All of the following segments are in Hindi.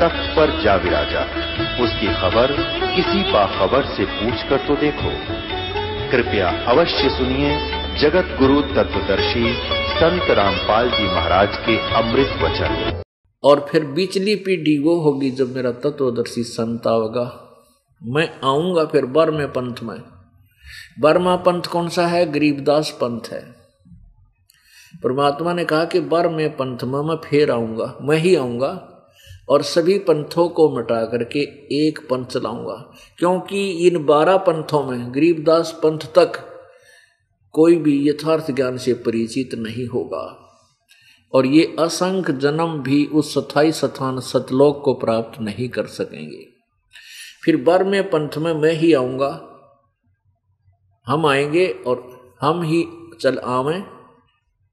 तख्त पर जा विराजा। उसकी खबर किसी बाखबर से पूछ कर तो देखो। कृपया अवश्य सुनिए जगत गुरु तत्वदर्शी संत रामपाल जी महाराज के अमृत वचन। और फिर बिचली पीढ़ी वो होगी जब मेरा तत्वदर्शी संत आवेगा। मैं आऊँगा फिर बर्मे पंथ में। बर्मा पंथ कौन सा है? गरीबदास पंथ है। परमात्मा ने कहा कि बर में पंथ में मैं फिर आऊँगा, मैं ही आऊँगा। और सभी पंथों को मिटा करके एक पंथ चलाऊँगा क्योंकि इन बारह पंथों में गरीबदास पंथ तक कोई भी यथार्थ ज्ञान से परिचित नहीं होगा। और ये असंख्य जन्म भी उस स्थायी स्थान सतलोक को प्राप्त नहीं कर सकेंगे। फिर बारहवें पंथ में मैं ही आऊँगा। हम आएँगे और हम ही चल आवें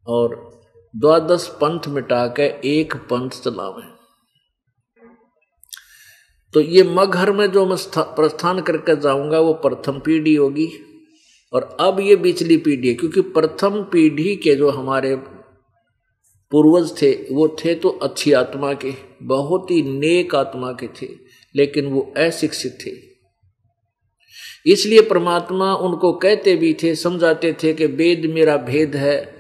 और द्वादश पंथ मिटा के एक पंथ चलावे। तो ये मगहर में जो मैं प्रस्थान करके जाऊँगा, वो प्रथम पीढ़ी होगी। और अब ये बिचली पीढ़ी है, क्योंकि प्रथम पीढ़ी के जो हमारे पूर्वज थे, वो थे तो अच्छी आत्मा के, बहुत ही नेक आत्मा के थे, लेकिन वो अशिक्षित थे। इसलिए परमात्मा उनको कहते भी थे, समझाते थे कि वेद मेरा भेद है,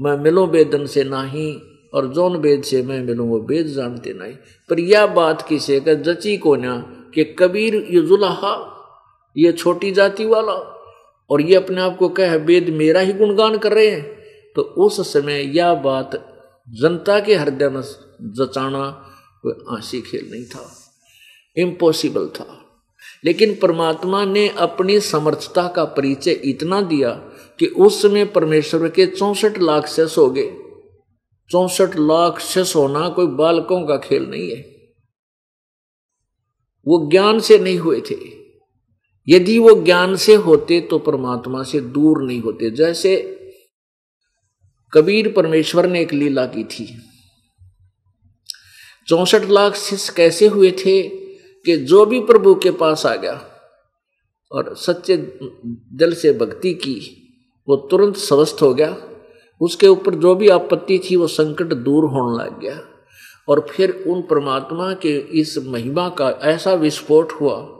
मैं मिलूं वेदन से नाही और जौन वेद से मैं मिलूं, वो वेद जानते नहीं। पर यह बात किसे का जची को ना, कि कबीर ये जुलाहा, ये छोटी जाति वाला, और ये अपने आप को कह वेद मेरा ही गुणगान कर रहे हैं। तो उस समय यह बात जनता के हृदय में जचाना कोई आंसी खेल नहीं था। इम्पॉसिबल था। लेकिन परमात्मा ने अपनी समर्थता का परिचय इतना दिया कि उस समय परमेश्वर के चौसठ लाख शेष हो गए। चौसठ लाख शेष होना कोई बालकों का खेल नहीं है। वो ज्ञान से नहीं हुए थे। यदि वो ज्ञान से होते तो परमात्मा से दूर नहीं होते। जैसे कबीर परमेश्वर ने एक लीला की थी। चौसठ लाख शिष्य कैसे हुए थे कि जो भी प्रभु के पास आ गया और सच्चे दिल से भक्ति की, वो तुरंत स्वस्थ हो गया। उसके ऊपर जो भी आपत्ति थी, वो संकट दूर होने लग गया। और फिर उन परमात्मा के इस महिमा का ऐसा विस्फोट हुआ।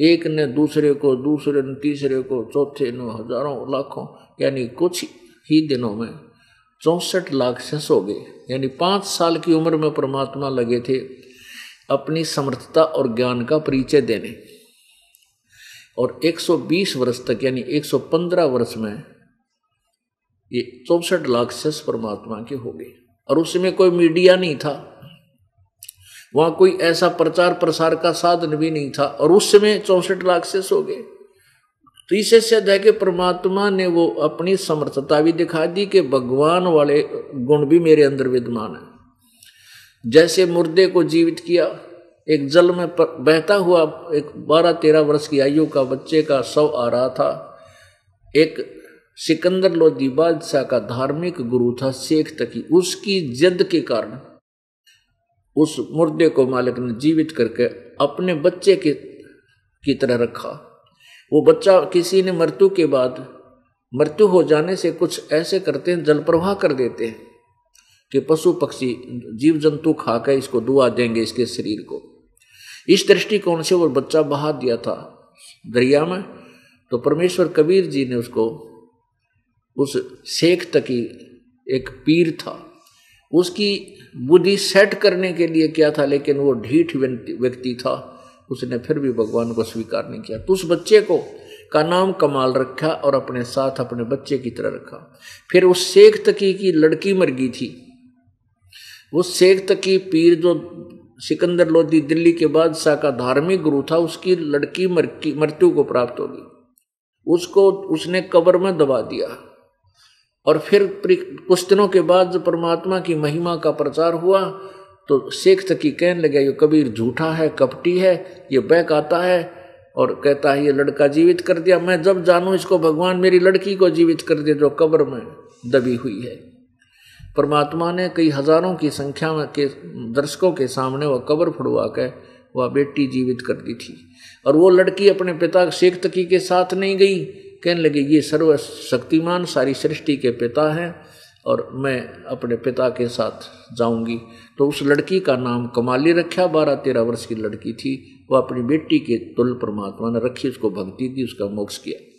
एक ने दूसरे को, दूसरे ने तीसरे को, चौथे ने हज़ारों, लाखों, यानी कुछ ही दिनों में चौसठ लाख शेष हो गए। यानी पाँच साल की उम्र में परमात्मा लगे थे अपनी समर्थता और ज्ञान का परिचय देने। और 120 वर्ष तक, यानी 115 वर्ष में ये चौसठ लाख शेष परमात्मा के हो गए और उसमें कोई मीडिया नहीं था। वहाँ कोई ऐसा प्रचार प्रसार का साधन भी नहीं था। और उस समय चौसठ लाख शेष हो गए। तो इसे सिद्ध है कि परमात्मा ने वो अपनी समर्थता भी दिखा दी कि भगवान वाले गुण भी मेरे अंदर विद्यमान है। जैसे मुर्दे को जीवित किया, एक जल में बहता हुआ एक बारह तेरह वर्ष की आयु का बच्चे का शव आ रहा था। एक सिकंदर लोधी बादशाह का धार्मिक गुरु था शेख तकी। उसकी जद के कारण उस मुर्दे को मालिक ने जीवित करके अपने बच्चे के, की तरह रखा। वो बच्चा किसी ने मृत्यु के बाद, मृत्यु हो जाने से कुछ ऐसे करते हैं जल प्रवाह कर देते हैं कि पशु पक्षी जीव जंतु खाकर इसको दुआ देंगे इसके शरीर को। इस दृष्टिकोण से वो बच्चा बहा दिया था दरिया में। तो परमेश्वर कबीर जी ने उसको उस शेख तकी एक पीर था। उसकी बुद्धि सेट करने के लिए क्या था, लेकिन वो ढीठ व्यक्ति था। उसने फिर भी भगवान को स्वीकार नहीं किया। तो उस बच्चे को का नाम कमाल रखा और अपने साथ अपने बच्चे की तरह रखा। फिर उस शेख तकी की लड़की मर गई थी। उस शेख तकी पीर जो सिकंदर लोधी दिल्ली के बादशाह का धार्मिक गुरु था, उसकी लड़की मृत्यु को प्राप्त होगी उसको, उसने कब्र में दबा दिया। और फिर कुछ दिनों के बाद जब परमात्मा की महिमा का प्रचार हुआ तो शेख तकी कहने लगे, ये कबीर झूठा है, कपटी है, ये बैक आता है। और कहता है, ये लड़का जीवित कर दिया, मैं जब जानू इसको भगवान मेरी लड़की को जीवित कर दिया जो कब्र में दबी हुई है। परमात्मा ने कई हज़ारों की संख्या में के दर्शकों के सामने वह कब्र फड़वा कर वह बेटी जीवित कर दी थी। और वो लड़की अपने पिता शेख तकी के साथ नहीं गई। कहने लगे, ये सर्व शक्तिमान सारी सृष्टि के पिता हैं और मैं अपने पिता के साथ जाऊँगी। तो उस लड़की का नाम कमाली रखा, बारह तेरह वर्ष की लड़की थी। वो अपनी बेटी के तुल परमात्मा ने रखी, उसको भक्ति दी, उसका मोक्ष किया।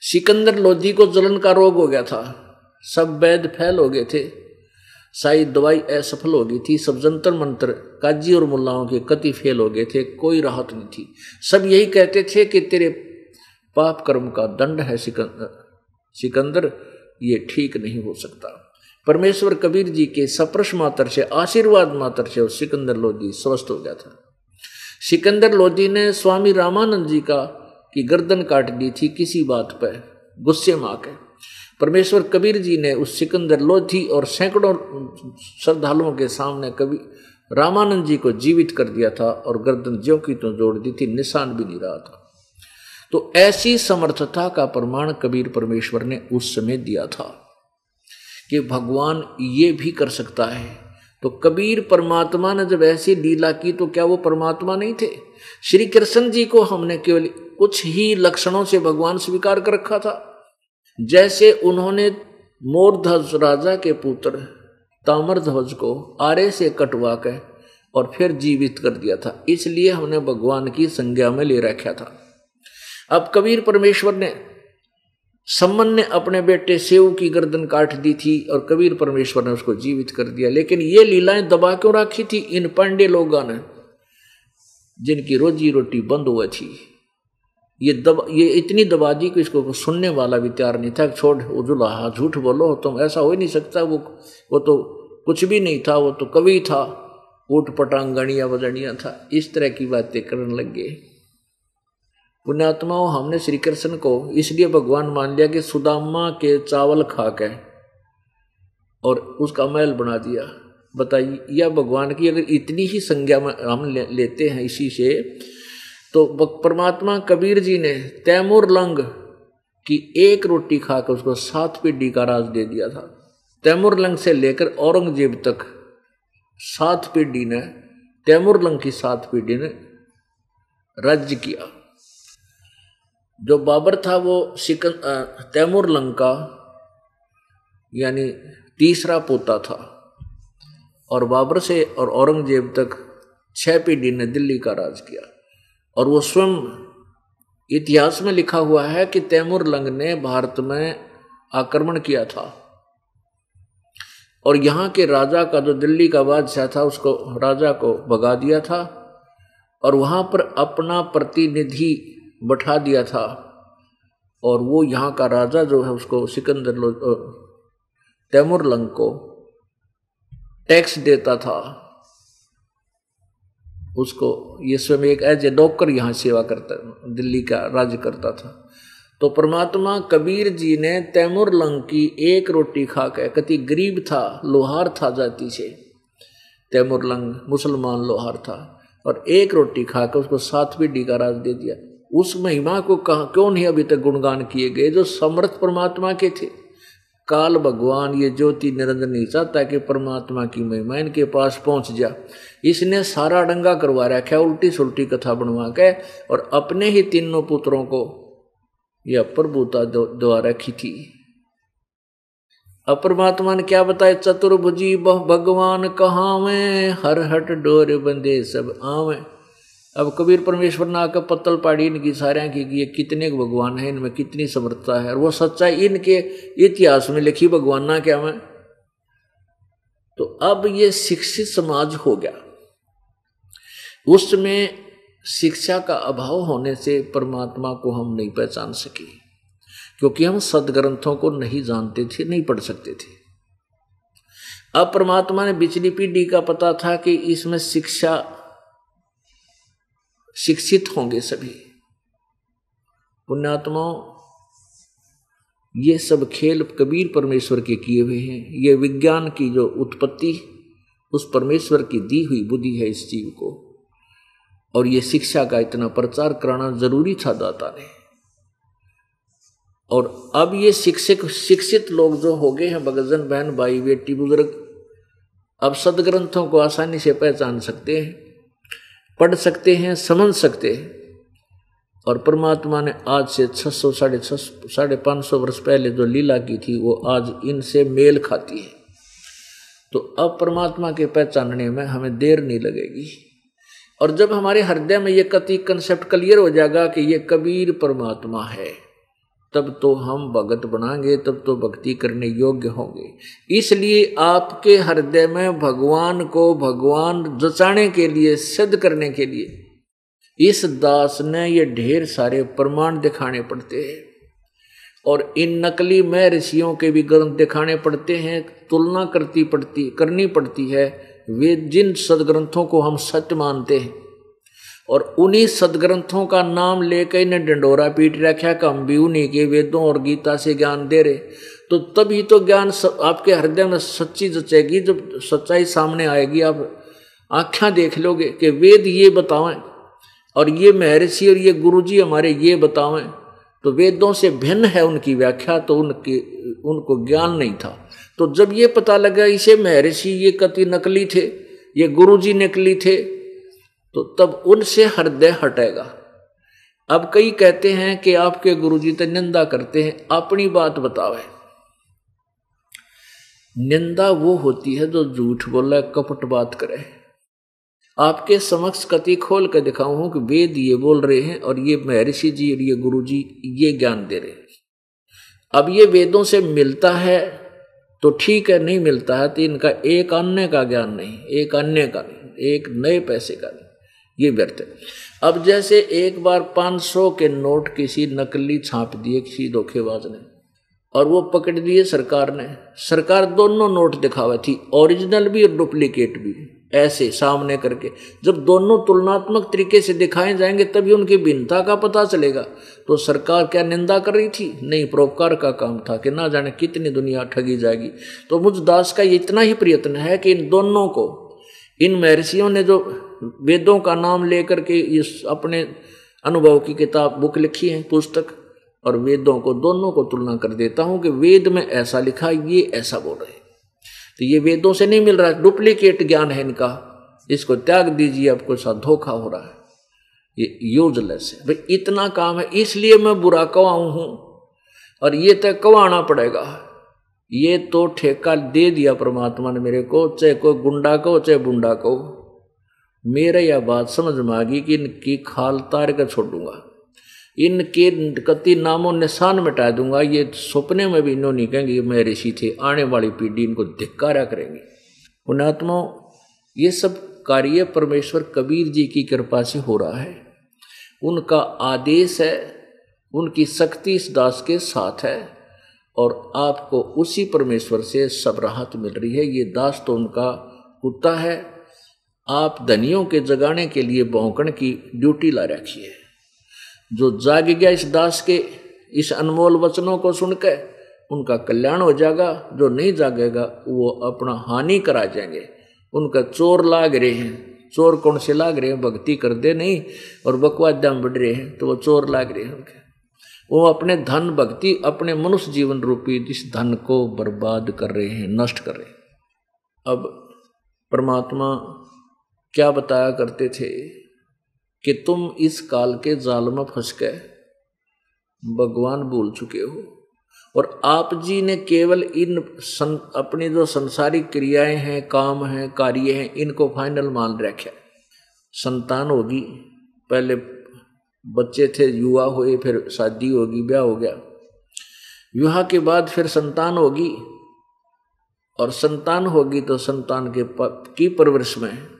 सिकंदर लोधी को जलन का रोग हो गया था। सब वैद फैल हो गए थे। साई दवाई असफल हो गई थी। सब जंतर मंत्र काजी और मुल्लाओं के कति फेल हो गए थे। कोई राहत नहीं थी। सब यही कहते थे कि तेरे पाप कर्म का दंड है सिकंदर सिकंदर, ये ठीक नहीं हो सकता। परमेश्वर कबीर जी के सप्रश मात्र से, आशीर्वाद मात्र से सिकंदर लोधी स्वस्थ हो गया था सिकंदर लोधी ने स्वामी रामानंद जी का, की गर्दन काट दी थी किसी बात पर गुस्से में आकर परमेश्वर कबीर जी ने उस सिकंदर लोधी और सैकड़ों श्रद्धालुओं के सामने कभी रामानंद जी को जीवित कर दिया था और गर्दन ज्यो की तो जोड़ दी थी, निशान भी नहीं रहा था। तो ऐसी समर्थता का प्रमाण कबीर परमेश्वर ने उस समय दिया था कि भगवान ये भी कर सकता है। तो कबीर परमात्मा ने जब ऐसी लीला की तो क्या वो परमात्मा नहीं थे? श्री कृष्ण जी को हमने केवल कुछ ही लक्षणों से भगवान स्वीकार कर रखा था। जैसे उन्होंने मोरध्वज राजा के पुत्र ताम्रध्वज को आरे से कटवा कर और फिर जीवित कर दिया था। इसलिए हमने भगवान की संज्ञा में ले रखा था। अब कबीर परमेश्वर ने सम्मन ने अपने बेटे सेव की गर्दन काट दी थी और कबीर परमेश्वर ने उसको जीवित कर दिया। लेकिन ये लीलाएँ दबा क्यों रखी थी? इन पांडे लोगों ने, जिनकी रोजी रोटी बंद हुआ थी। ये दब, ये इतनी दबा दी कि इसको सुनने वाला भी तैयार नहीं था छोड़, उजुला झूठ बोलो, तुम ऐसा हो ही नहीं सकता। वो वो तो कुछ भी नहीं था, वो तो कवि था ऊट पटांगणिया बजणिया था। इस तरह की बातें करने लग गए। पुण्यात्माओं हमने श्री कृष्ण को इसलिए भगवान मान लिया कि सुदामा के चावल खा के और उसका महल बना दिया। बताइए यह भगवान की अगर इतनी ही संज्ञा में हम ले, लेते हैं इसी से तो परमात्मा कबीर जी ने तैमूर लंग की एक रोटी खाकर उसको सात पीढ़ी का राज दे दिया था। तैमूर लंग से लेकर औरंगज़ेब तक सात पीढ़ी ने तैमूर लंग की सात पीढ़ी ने राज्य किया। जो बाबर था वो सिकन तैमूर लंका, यानी तीसरा पोता था। और बाबर से और औरंगज़ेब तक छह पीढ़ी ने दिल्ली का राज किया। और वो स्वयं इतिहास में लिखा हुआ है कि तैमूर लंग ने भारत में आक्रमण किया था। और यहाँ के राजा का जो दिल्ली का बादशाह था, उसको राजा को भगा दिया था। और वहाँ पर अपना प्रतिनिधि बैठा दिया था और वो यहाँ का राजा जो है उसको सिकंदर तैमूर लंग को टैक्स देता था। उसको ये स्वयं एक एज ए डॉक्टर यहाँ सेवा करता, दिल्ली का राज्य करता था। तो परमात्मा कबीर जी ने तैमूर लंग की एक रोटी खा के कति गरीब था, लोहार था जाति से। तैमूर लंग मुसलमान लोहार था और एक रोटी खा के उसको सात पीढ़ी का राज दे दिया। उस महिमा को कहा, क्यों नहीं अभी तक गुणगान किए गए? जो समर्थ परमात्मा के थे। काल भगवान, ये ज्योति निरंजन नहीं चाहता कि परमात्मा की महिमा इनके पास पहुँच जा। इसने सारा डंगा करवा रखा उल्टी सुल्टी कथा बनवा के, और अपने ही तीनों पुत्रों को यह प्रभुता द्वारा रखी थी। अपरमात्मा ने क्या बताया? चतुर्भुजी भगवान कहा हर हट डोर बंदे सब आवे। अब कबीर परमेश्वर ने आकर पत्तल पाड़ी इनकी सारे की ये कितने भगवान है, इनमें कितनी समर्थता है। और वो सच्चाई इनके इतिहास में लिखी, भगवान ना क्या मैं? तो अब ये शिक्षित समाज हो गया। उसमें शिक्षा का अभाव होने से परमात्मा को हम नहीं पहचान सके, क्योंकि हम सदग्रंथों को नहीं जानते थे, नहीं पढ़ सकते थे। अब परमात्मा ने बिचली पीढ़ी का पता था कि इसमें शिक्षा शिक्षित होंगे सभी। पुण्यात्माओं ये सब खेल कबीर परमेश्वर के किए हुए हैं। ये विज्ञान की जो उत्पत्ति, उस परमेश्वर की दी हुई बुद्धि है इस जीव को। और ये शिक्षा का इतना प्रचार कराना ज़रूरी था दाता ने। और अब ये शिक्षक, शिक्षित लोग जो हो गए हैं भगजन बहन, भाई, बेटी, बुज़ुर्ग, अब सदग्रंथों को आसानी से पहचान सकते हैं। पढ़ सकते हैं, समझ सकते हैं। और परमात्मा ने आज से छह सौ, साढ़े छः साढ़े पाँच सौ वर्ष पहले जो लीला की थी, वो आज इनसे मेल खाती है। तो अब परमात्मा के पहचानने में हमें देर नहीं लगेगी। और जब हमारे हृदय में ये कति कंसेप्ट क्लियर हो जाएगा कि ये कबीर परमात्मा है तब तो हम भगत बनाएँगे, तब तो भक्ति करने योग्य होंगे। इसलिए आपके हृदय में भगवान को भगवान जचाने के लिए, सिद्ध करने के लिए, इस दास ने ये ढेर सारे प्रमाण दिखाने पड़ते हैं। और इन नकली में ऋषियों के भी ग्रंथ दिखाने पड़ते हैं, तुलना करती पड़ती, करनी पड़ती है। वे जिन सदग्रंथों को हम सत्य मानते हैं और उन्हीं सदग्रंथों का नाम लेकर इन्हें डंडोरा पीट रखा कि हम भी उन्हीं के वेदों और गीता से ज्ञान दे रहे। तो तभी तो ज्ञान आपके हृदय में सच्ची जचेगी, जब सच्चाई सामने आएगी, आप आख्या देख लोगे कि वेद ये बतावें और ये महर्षि और ये गुरुजी हमारे ये बतावें। तो वेदों से भिन्न है उनकी व्याख्या तो उनके, उनको ज्ञान नहीं था। तो जब ये पता लगा, इसे महर्षि ये कति नकली थे, ये गुरुजी नकली थे तो तब उनसे हृदय हटेगा। अब कई कहते हैं कि आपके गुरुजी तो निंदा करते हैं, अपनी बात बतावे। निंदा वो होती है जो झूठ बोला, कपट बात करे। आपके समक्ष कति खोल कर दिखाऊ हूँ कि वेद ये बोल रहे हैं और ये महर्षि जी और ये गुरु जी ये ज्ञान दे रहे हैं। अब ये वेदों से मिलता है तो ठीक है, नहीं मिलता है तो इनका एक अन्य का ज्ञान नहीं, एक अन्य का नहीं, एक नए पैसे का नहीं। ये व्यर्थ है। अब जैसे एक बार 500 के नोट किसी नकली छाप दिए किसी धोखेबाज ने, और वो पकड़ दिए सरकार ने। सरकार दोनों नोट दिखावा थी, ओरिजिनल भी और डुप्लीकेट भी, ऐसे सामने करके। जब दोनों तुलनात्मक तरीके से दिखाए जाएँगे, तभी उनकी भिन्नता का पता चलेगा। तो सरकार क्या निंदा कर रही थी? नहीं, परोपकार का काम था कि ना जाने कितनी दुनिया ठगी जाएगी। तो मुझ दास का ये इतना ही प्रयत्न है कि इन दोनों को, इन महर्षियों ने जो वेदों का नाम लेकर के इस अपने अनुभव की किताब, बुक लिखी है, पुस्तक, और वेदों को, दोनों को तुलना कर देता हूँ कि वेद में ऐसा लिखा, ये ऐसा बोल रहे तो ये वेदों से नहीं मिल रहा, डुप्लीकेट ज्ञान है इनका। इसको त्याग दीजिए आपको साथ धोखा हो रहा है। ये यूजलेस है। भाई, इतना काम है, इसलिए मैं बुरा कवाऊ हूँ। और ये तय कवाना पड़ेगा। ये तो ठेका दे दिया परमात्मा ने मेरे को, चाहे कोई गुंडा को चाहे बुंडा को मेरा यह बात समझ में आ गई कि इनकी खाल तार कर छोड़ दूँगा। इनके कति नामों निशान मिटा दूँगा। ये सपने में भी इन्होंने कहेंगे मैं ऋषि थे, आने वाली पीढ़ी इनको धिक्कारा करेंगे। पुणात्मा ये सब कार्य परमेश्वर कबीर जी की कृपा से हो रहा है। उनका आदेश है, उनकी शक्ति इस दास के साथ है और आपको उसी परमेश्वर से सब राहत मिल रही है। ये दास तो उनका कुत्ता है आप धनियों के जगाने के लिए भौंकण की ड्यूटी ला रखी है जो जाग गया इस दास के, इस अनमोल वचनों को सुनकर, उनका कल्याण हो जाएगा, जो नहीं जागेगा, वो अपना हानि करा जाएँगे। उनका चोर लाग रहे हैं। चोर कौन से लाग रहे हैं? भक्ति कर दे नहीं और बकवाद दाम बढ़ रहे हैं तो वो चोर लाग रहे हैं उनके। वो अपने धन भक्ति, अपने मनुष्य जीवन रूपी इस धन को बर्बाद कर रहे हैं, नष्ट कर रहे हैं। अब परमात्मा क्या बताया करते थे कि तुम इस काल के जाल में फंस गए भगवान भूल चुके हो? और आप जी ने केवल इन सं, अपनी जो संसारिक क्रियाएँ हैं काम हैं कार्य हैं इनको फाइनल मान रखा। संतान होगी पहले बच्चे थे युवा हुए फिर शादी होगी ब्याह हो गया। विवाह के बाद फिर संतान होगी। और संतान होगी तो संतान के की परवरिश में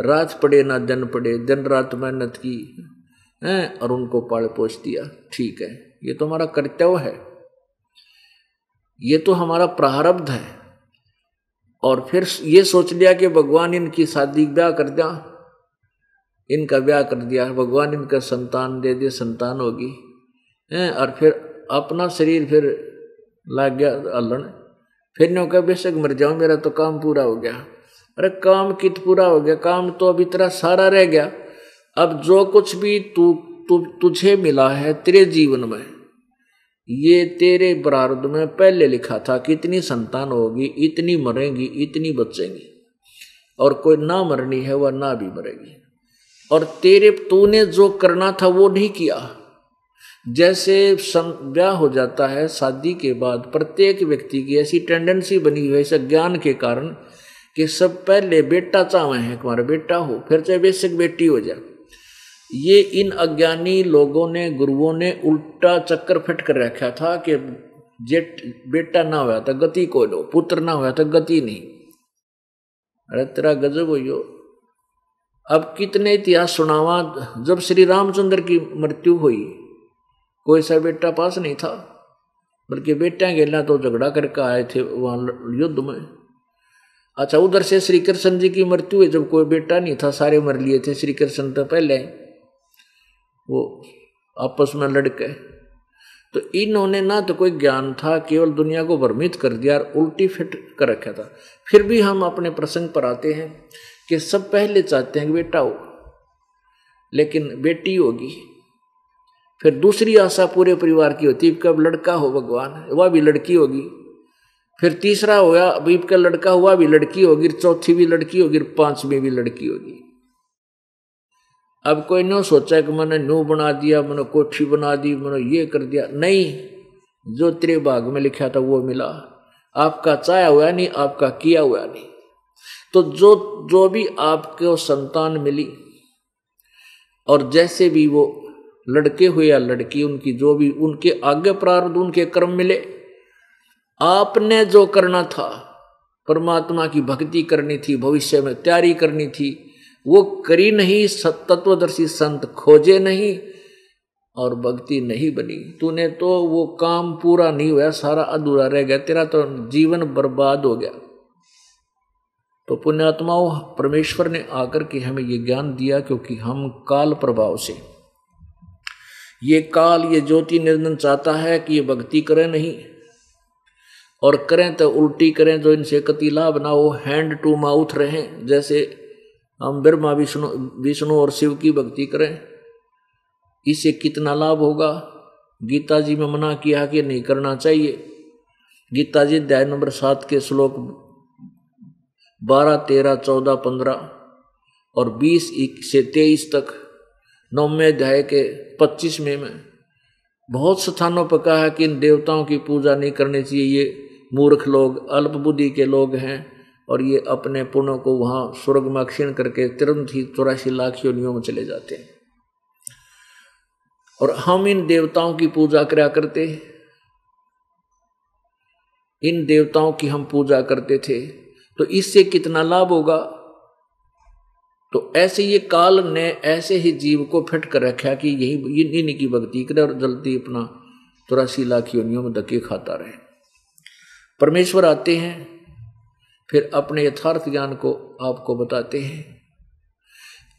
रात पड़े ना दिन पड़े, दिन रात मेहनत की, है, और उनको पाल पोष दिया। ठीक है, ये तो हमारा कर्तव्य है। ये तो हमारा प्रारब्ध है। और फिर ये सोच लिया कि भगवान इनकी शादी ब्याह कर दिया। इनका ब्याह कर दिया, भगवान इनका संतान दे दे संतान होगी। हैं, और फिर अपना शरीर फिर लाग गया अल्लन फिर नो कहा, बेशक मर जाऊँ, मेरा तो काम पूरा हो गया। अरे काम कित पूरा हो गया काम तो अभी तेरा सारा रह गया। अब जो कुछ भी तू तु, तुझे मिला है तेरे जीवन में ये तेरे प्रारब्ध में पहले लिखा था कि इतनी संतान होगी इतनी मरेंगी इतनी बचेंगी। और कोई ना मरनी है वह ना भी मरेगी। और तेरे तूने जो करना था वो नहीं किया। जैसे ब्याह हो जाता है शादी के बाद प्रत्येक व्यक्ति की ऐसी टेंडेंसी बनी हुई है इस ज्ञान के कारण कि सब पहले बेटा चाहे हैं तुम्हारा बेटा हो, फिर चाहे बेसिक बेटी हो जाए। ये इन अज्ञानी लोगों ने, गुरुओं ने उल्टा चक्कर फिट कर रखा था कि जेट बेटा ना हुआ था गति को लो, पुत्र ना हुआ था गति नहीं। अरे तेरा गजब हो अब कितने इतिहास सुनावा, जब श्री रामचंद्र की मृत्यु हुई, कोई सा बेटा पास नहीं था, बल्कि बेटियाँ गेला तो झगड़ा करके आए थे वहाँ युद्ध में। अच्छा उधर से श्री कृष्ण जी की मृत्यु हुई, जब कोई बेटा नहीं था, सारे मर लिए थे श्री कृष्ण तो पहले। वो आपस में लड़के तो इन्होंने ना तो कोई ज्ञान था, केवल दुनिया को भ्रमित कर दिया और उल्टी फिट कर रखा था। फिर भी हम अपने प्रसंग पर आते हैं कि सब पहले चाहते हैं कि बेटा हो, लेकिन बेटी होगी। फिर दूसरी आशा पूरे परिवार की होती है कब लड़का हो, भगवान वह भी लड़की होगी। फिर तीसरा होया, अभी का लड़का हुआ भी लड़की होगी चौथी भी लड़की होगी पांचवी भी लड़की होगी। अब कोई न सोचा कि मैंने नू बना दिया, मैंने कोठी बना दी, मैंने ये कर दिया। नहीं, जो तेरे भाग में लिखा था वो मिला। आपका चाया हुआ नहीं, आपका किया हुआ नहीं। तो जो जो भी आपको संतान मिली, और जैसे भी वो लड़के हुए या लड़की, उनकी जो भी, उनके आगे प्रारंभ उनके कर्म मिले आपने जो करना था, परमात्मा की भक्ति करनी थी, भविष्य में तैयारी करनी थी, वो करी नहीं तत्वदर्शी संत खोजे नहीं और भक्ति नहीं बनी। तूने तो वो काम पूरा नहीं हुआ, सारा अधूरा रह गया, तेरा तो जीवन बर्बाद हो गया। तो पुण्यात्माओं, परमेश्वर ने आकर के हमें ये ज्ञान दिया, क्योंकि हम काल प्रभाव से, ये काल, ये ज्योति निर्धन चाहता है कि ये भक्ति करें नहीं। और करें तो उल्टी करें जो इनसे कति लाभ ना हो हैंड टू माउथ रहें। जैसे हम ब्रह्मा, विष्णु विष्णु और शिव की भक्ति करें इससे कितना लाभ होगा? गीता जी में मना किया कि नहीं करना चाहिए। गीता जी अध्याय नंबर सात के श्लोक बारह, तेरह, चौदह, पंद्रह और बीस से तेईस तक, नौवे अध्याय के पच्चीसवें में। बहुत स्थानों पर कहा है कि इन देवताओं की पूजा नहीं करनी चाहिए। ये मूर्ख लोग, अल्प बुद्धि के लोग हैं और ये अपने पुण्य को वहाँ स्वर्ग में क्षीण करके तुरंत ही चौरासी लाख योनियों में चले जाते हैं। और हम इन देवताओं की पूजा करा करते इन देवताओं की हम पूजा करते थे तो इससे कितना लाभ होगा? तो ऐसे ये काल ने ऐसे ही जीव को फिट कर रखा कि यही, इन्हीं की भक्ति करे और जल्दी अपना चौरासी लाख योनियों में धक्के खाता रहे। परमेश्वर आते हैं, फिर अपने यथार्थ ज्ञान को आपको बताते हैं।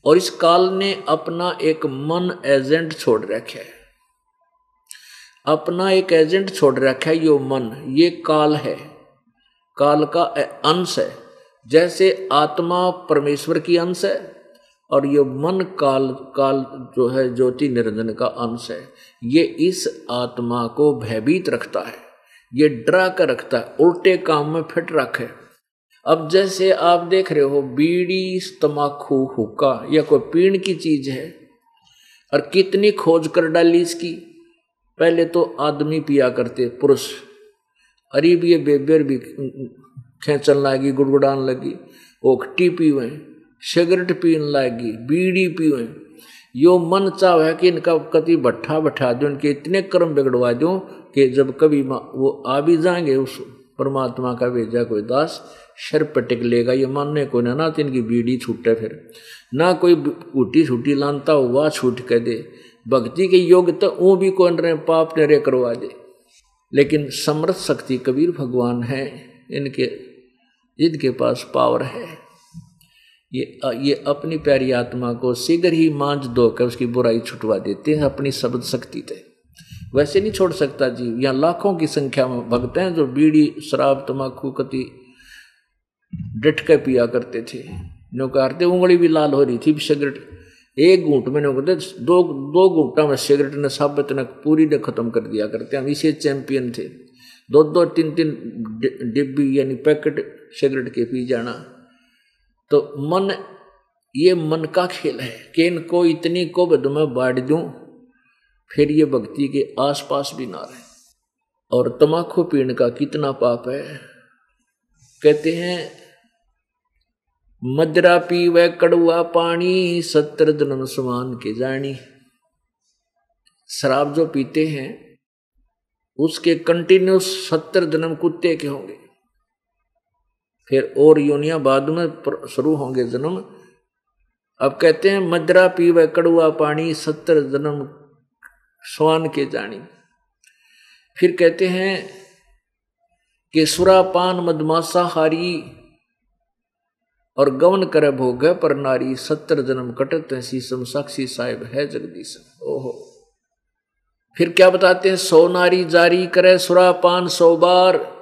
और इस काल ने अपना एक मन एजेंट छोड़ रखा है। अपना एक एजेंट छोड़ रखा है यो मन, ये काल है। काल का अंश है, जैसे आत्मा परमेश्वर की अंश है, और ये मन काल काल जो है ज्योति निरंजन का अंश है। ये इस आत्मा को भयभीत रखता है। ये डरा कर रखता है, उल्टे काम में फिट रखे। अब जैसे आप देख रहे हो, बीड़ी, तमाखू, हुक्का, या कोई पीण की चीज़ है, और कितनी खोज कर डाली इसकी। पहले तो आदमी पिया करते, पुरुष। अरे भी ये बेबेर भी खेचन लगी, गुड़गुड़ान लगी ओखटी पीवे सिगरेट पीन लगी, बीड़ी पीवे यो मन चाव है कि इनका कति भट्ठा बैठा दो, इनके इतने कर्म बिगड़वा दो कि जब कभी वो आ भी जाएँगे उस परमात्मा का भेजा कोई दास शर पटिक लेगा, ये मानने को ना ना तो इनकी बीड़ी छूटे फिर। ना कोई ऊटी छूटी लानता हो, वह छूट कह दे। भक्ति के योग तो वो भी कौन रहे, पाप ने रे करवा दे। लेकिन समर्थ शक्ति कबीर भगवान है, इनके इनके पास पावर है। ये ये अपनी प्यारी आत्मा को शीघ्र ही मांझ धोकर उसकी बुराई छुटवा देते हैं, अपनी शब्द शक्ति थे वैसे नहीं छोड़ सकता जीव। यहाँ लाखों की संख्या में भक्त हैं जो बीड़ी, शराब तमाकू कति डट के पिया करते थे। नो करते उंगली भी लाल हो रही थी सिगरेट। एक घूट में नो करते दो दो घूटा में सिगरेट ने साबित ने पूरी ने खत्म कर दिया करते हम इसे चैंपियन थे। दो दो, तीन तीन डिब्बी यानी पैकेट सिगरेट के पी जाना। तो मन, ये मन का खेल है कि इनको इतनी को बद में बांट दूँ, फिर ये भक्ति के आसपास भी ना रहे। और तमाकू पीने का कितना पाप है। कहते हैं, मदरा पी व कड़ुआ पानी, सत्तर जन्म समान के जानी। शराब जो पीते हैं, उसके कंटिन्यूस सत्तर जन्म कुत्ते के होंगे। फिर और योनिया बाद में शुरू होंगे जन्म। अब कहते हैं, मदरा पी व कड़ुआ पानी सत्तर जन्म स्वान के जानी। फिर कहते हैं कि सुरापान मदमासा हारी और गवन कर भोग पर नारी, सत्तर जन्म कटत शीशम साक्षी साहिब है जगदीश। ओहो। फिर क्या बताते हैं, सो नारी जारी करे सुरापान सौ बार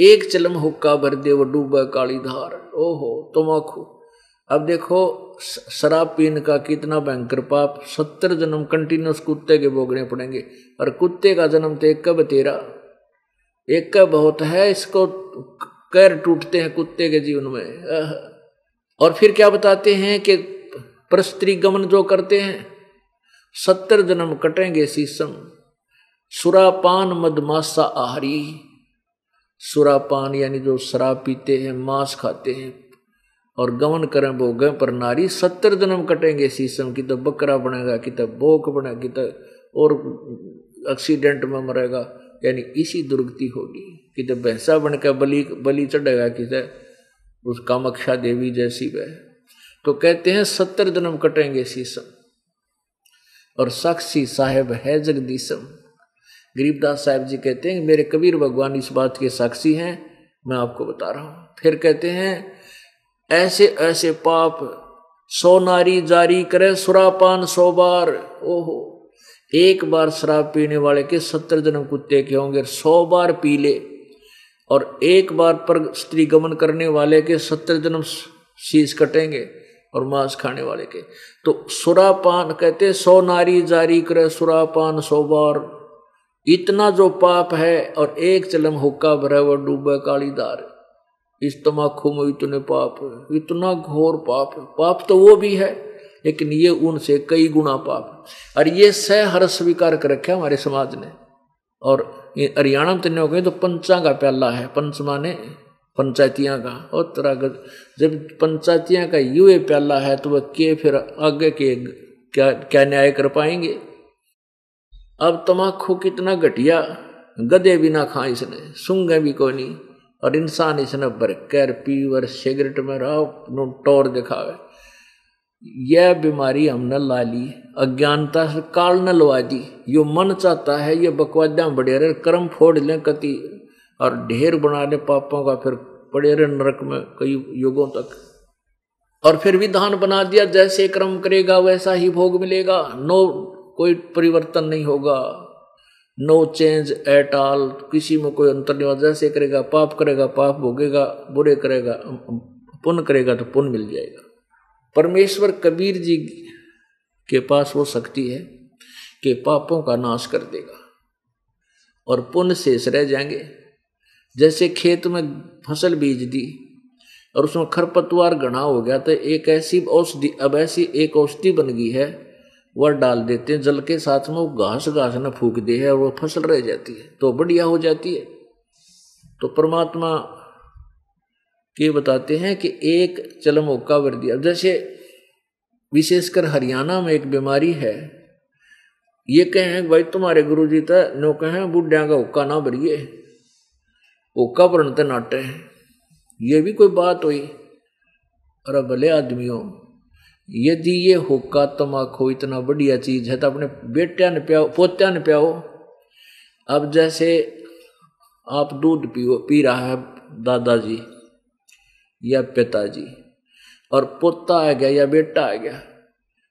एक चलम हुक्का भर दे वो डूबा काली धार। ओहो तमाखू अब देखो शराब पीने का कितना भयंकर पाप। सत्तर जन्म कंटिन्यूस कुत्ते के भोगने पड़ेंगे। और कुत्ते का जन्म तो एक कब तेरा एक का बहुत है, इसको कैर टूटते हैं कुत्ते के जीवन में। और फिर क्या बताते हैं कि प्रस्त्री गमन जो करते हैं, सत्तर जन्म कटेंगे शीशम। सुरापान मदमासा आहारी। सुरापान, यानी जो शराब पीते हैं, मांस खाते हैं, और गमन करें भोग पर नारी, सत्तर जन्म कटेंगे शीशम, की तो बकरा बनेगा, कि तो बोक बनेगा कि तो और एक्सीडेंट में मरेगा, यानी इसी दुर्गति होगी। कि तो भैंसा बनकर बलि बलि चढ़ेगा, कि तो उस कामक्षा देवी जैसी वह तो कहते हैं, सत्तर जन्म कटेंगे शीशम। और साक्षी साहेब है जगदीशम। गरीबदास साहब जी कहते हैं मेरे कबीर भगवान इस बात के साक्षी हैं, मैं आपको बता रहा हूँ। फिर कहते हैं, ऐसे ऐसे पाप, सो नारी जारी करे, सुरापान सौ बार। ओहो, एक बार शराब पीने वाले के सत्तर जन्म कुत्ते के होंगे, सौ बार पी ले। और एक बार पर स्त्री गमन करने वाले के सत्तर जन्म शीश कटेंगे और मांस खाने वाले के। तो सुरापान कहते सौ नारी जारी करे, सुरापान सौ बार। इतना जो पाप है और एक चलम हुक्का भरा वो डूबे कालीदार इस तमाखू में इतने पाप है, इतना घोर पाप है। पाप तो वो भी है, लेकिन ये उनसे कई गुना पाप और ये सह हर स्वीकार कर रखे हमारे समाज ने। और हरियाणा में तो गए तो पंचा का प्याला है पंच माने पंचायतियाँ का। और तरह जब पंचायतियाँ का युवे प्याला है तो वह के फिर आगे के क्या क्या न्याय कर पाएँगे? अब तमाखू कितना घटिया। गधे भी ना खा इसने सुंगे भी कोई नहीं। और इंसान इसने बरकर पीवर, सिगरेट में रहा टोर दिखावे। यह बीमारी हमने ला ली, अज्ञानता से काल न लवा दी। यो मन चाहता है, ये बकवादा बढ़े रहे कर्म फोड़ लें कति, और ढेर बना ले पापों का फिर पड़े रहे नरक में कई युगों तक। और फिर विधान बना दिया, जैसे कर्म करेगा, वैसा ही भोग मिलेगा। नो कोई परिवर्तन नहीं होगा। नो चेंज एट ऑल किसी में कोई अंतर नहीं होता जैसे करेगा, पाप करेगा, पाप भोगेगा, बुरे करेगा, पुण्य करेगा तो पुण्य मिल जाएगा। परमेश्वर कबीर जी के पास वो शक्ति है कि पापों का नाश कर देगा और पुण्य शेष रह जाएँगे। जैसे खेत में फ़सल बीज दी और उसमें खरपतवार घना हो गया तो एक ऐसी औषधि, अब ऐसी एक औषधि बन गई है वह डाल देते हैं जल के साथ में, वो घास घास न फूक दे है और वो फ़सल रह जाती है। तो बढ़िया हो जाती है। तो परमात्मा के बताते हैं कि एक चलम ओका वर दिया जैसे विशेषकर हरियाणा में एक बीमारी है, ये कहें, भाई तुम्हारे गुरु जी तो नो कहें, बुढ़िया का हुक्का ना भरिए। हुक्का भरनते नाटे हैं। ये भी कोई बात हुई? अरे भले आदमियों यदि ये हुक्का तमाकू इतना बढ़िया चीज़ है तो अपने बेटिया ने पियाओ पोत्या ने प्याओ। अब जैसे आप दूध पियो, पी रहा है दादाजी या पिताजी, और पोता आ गया या बेटा आ गया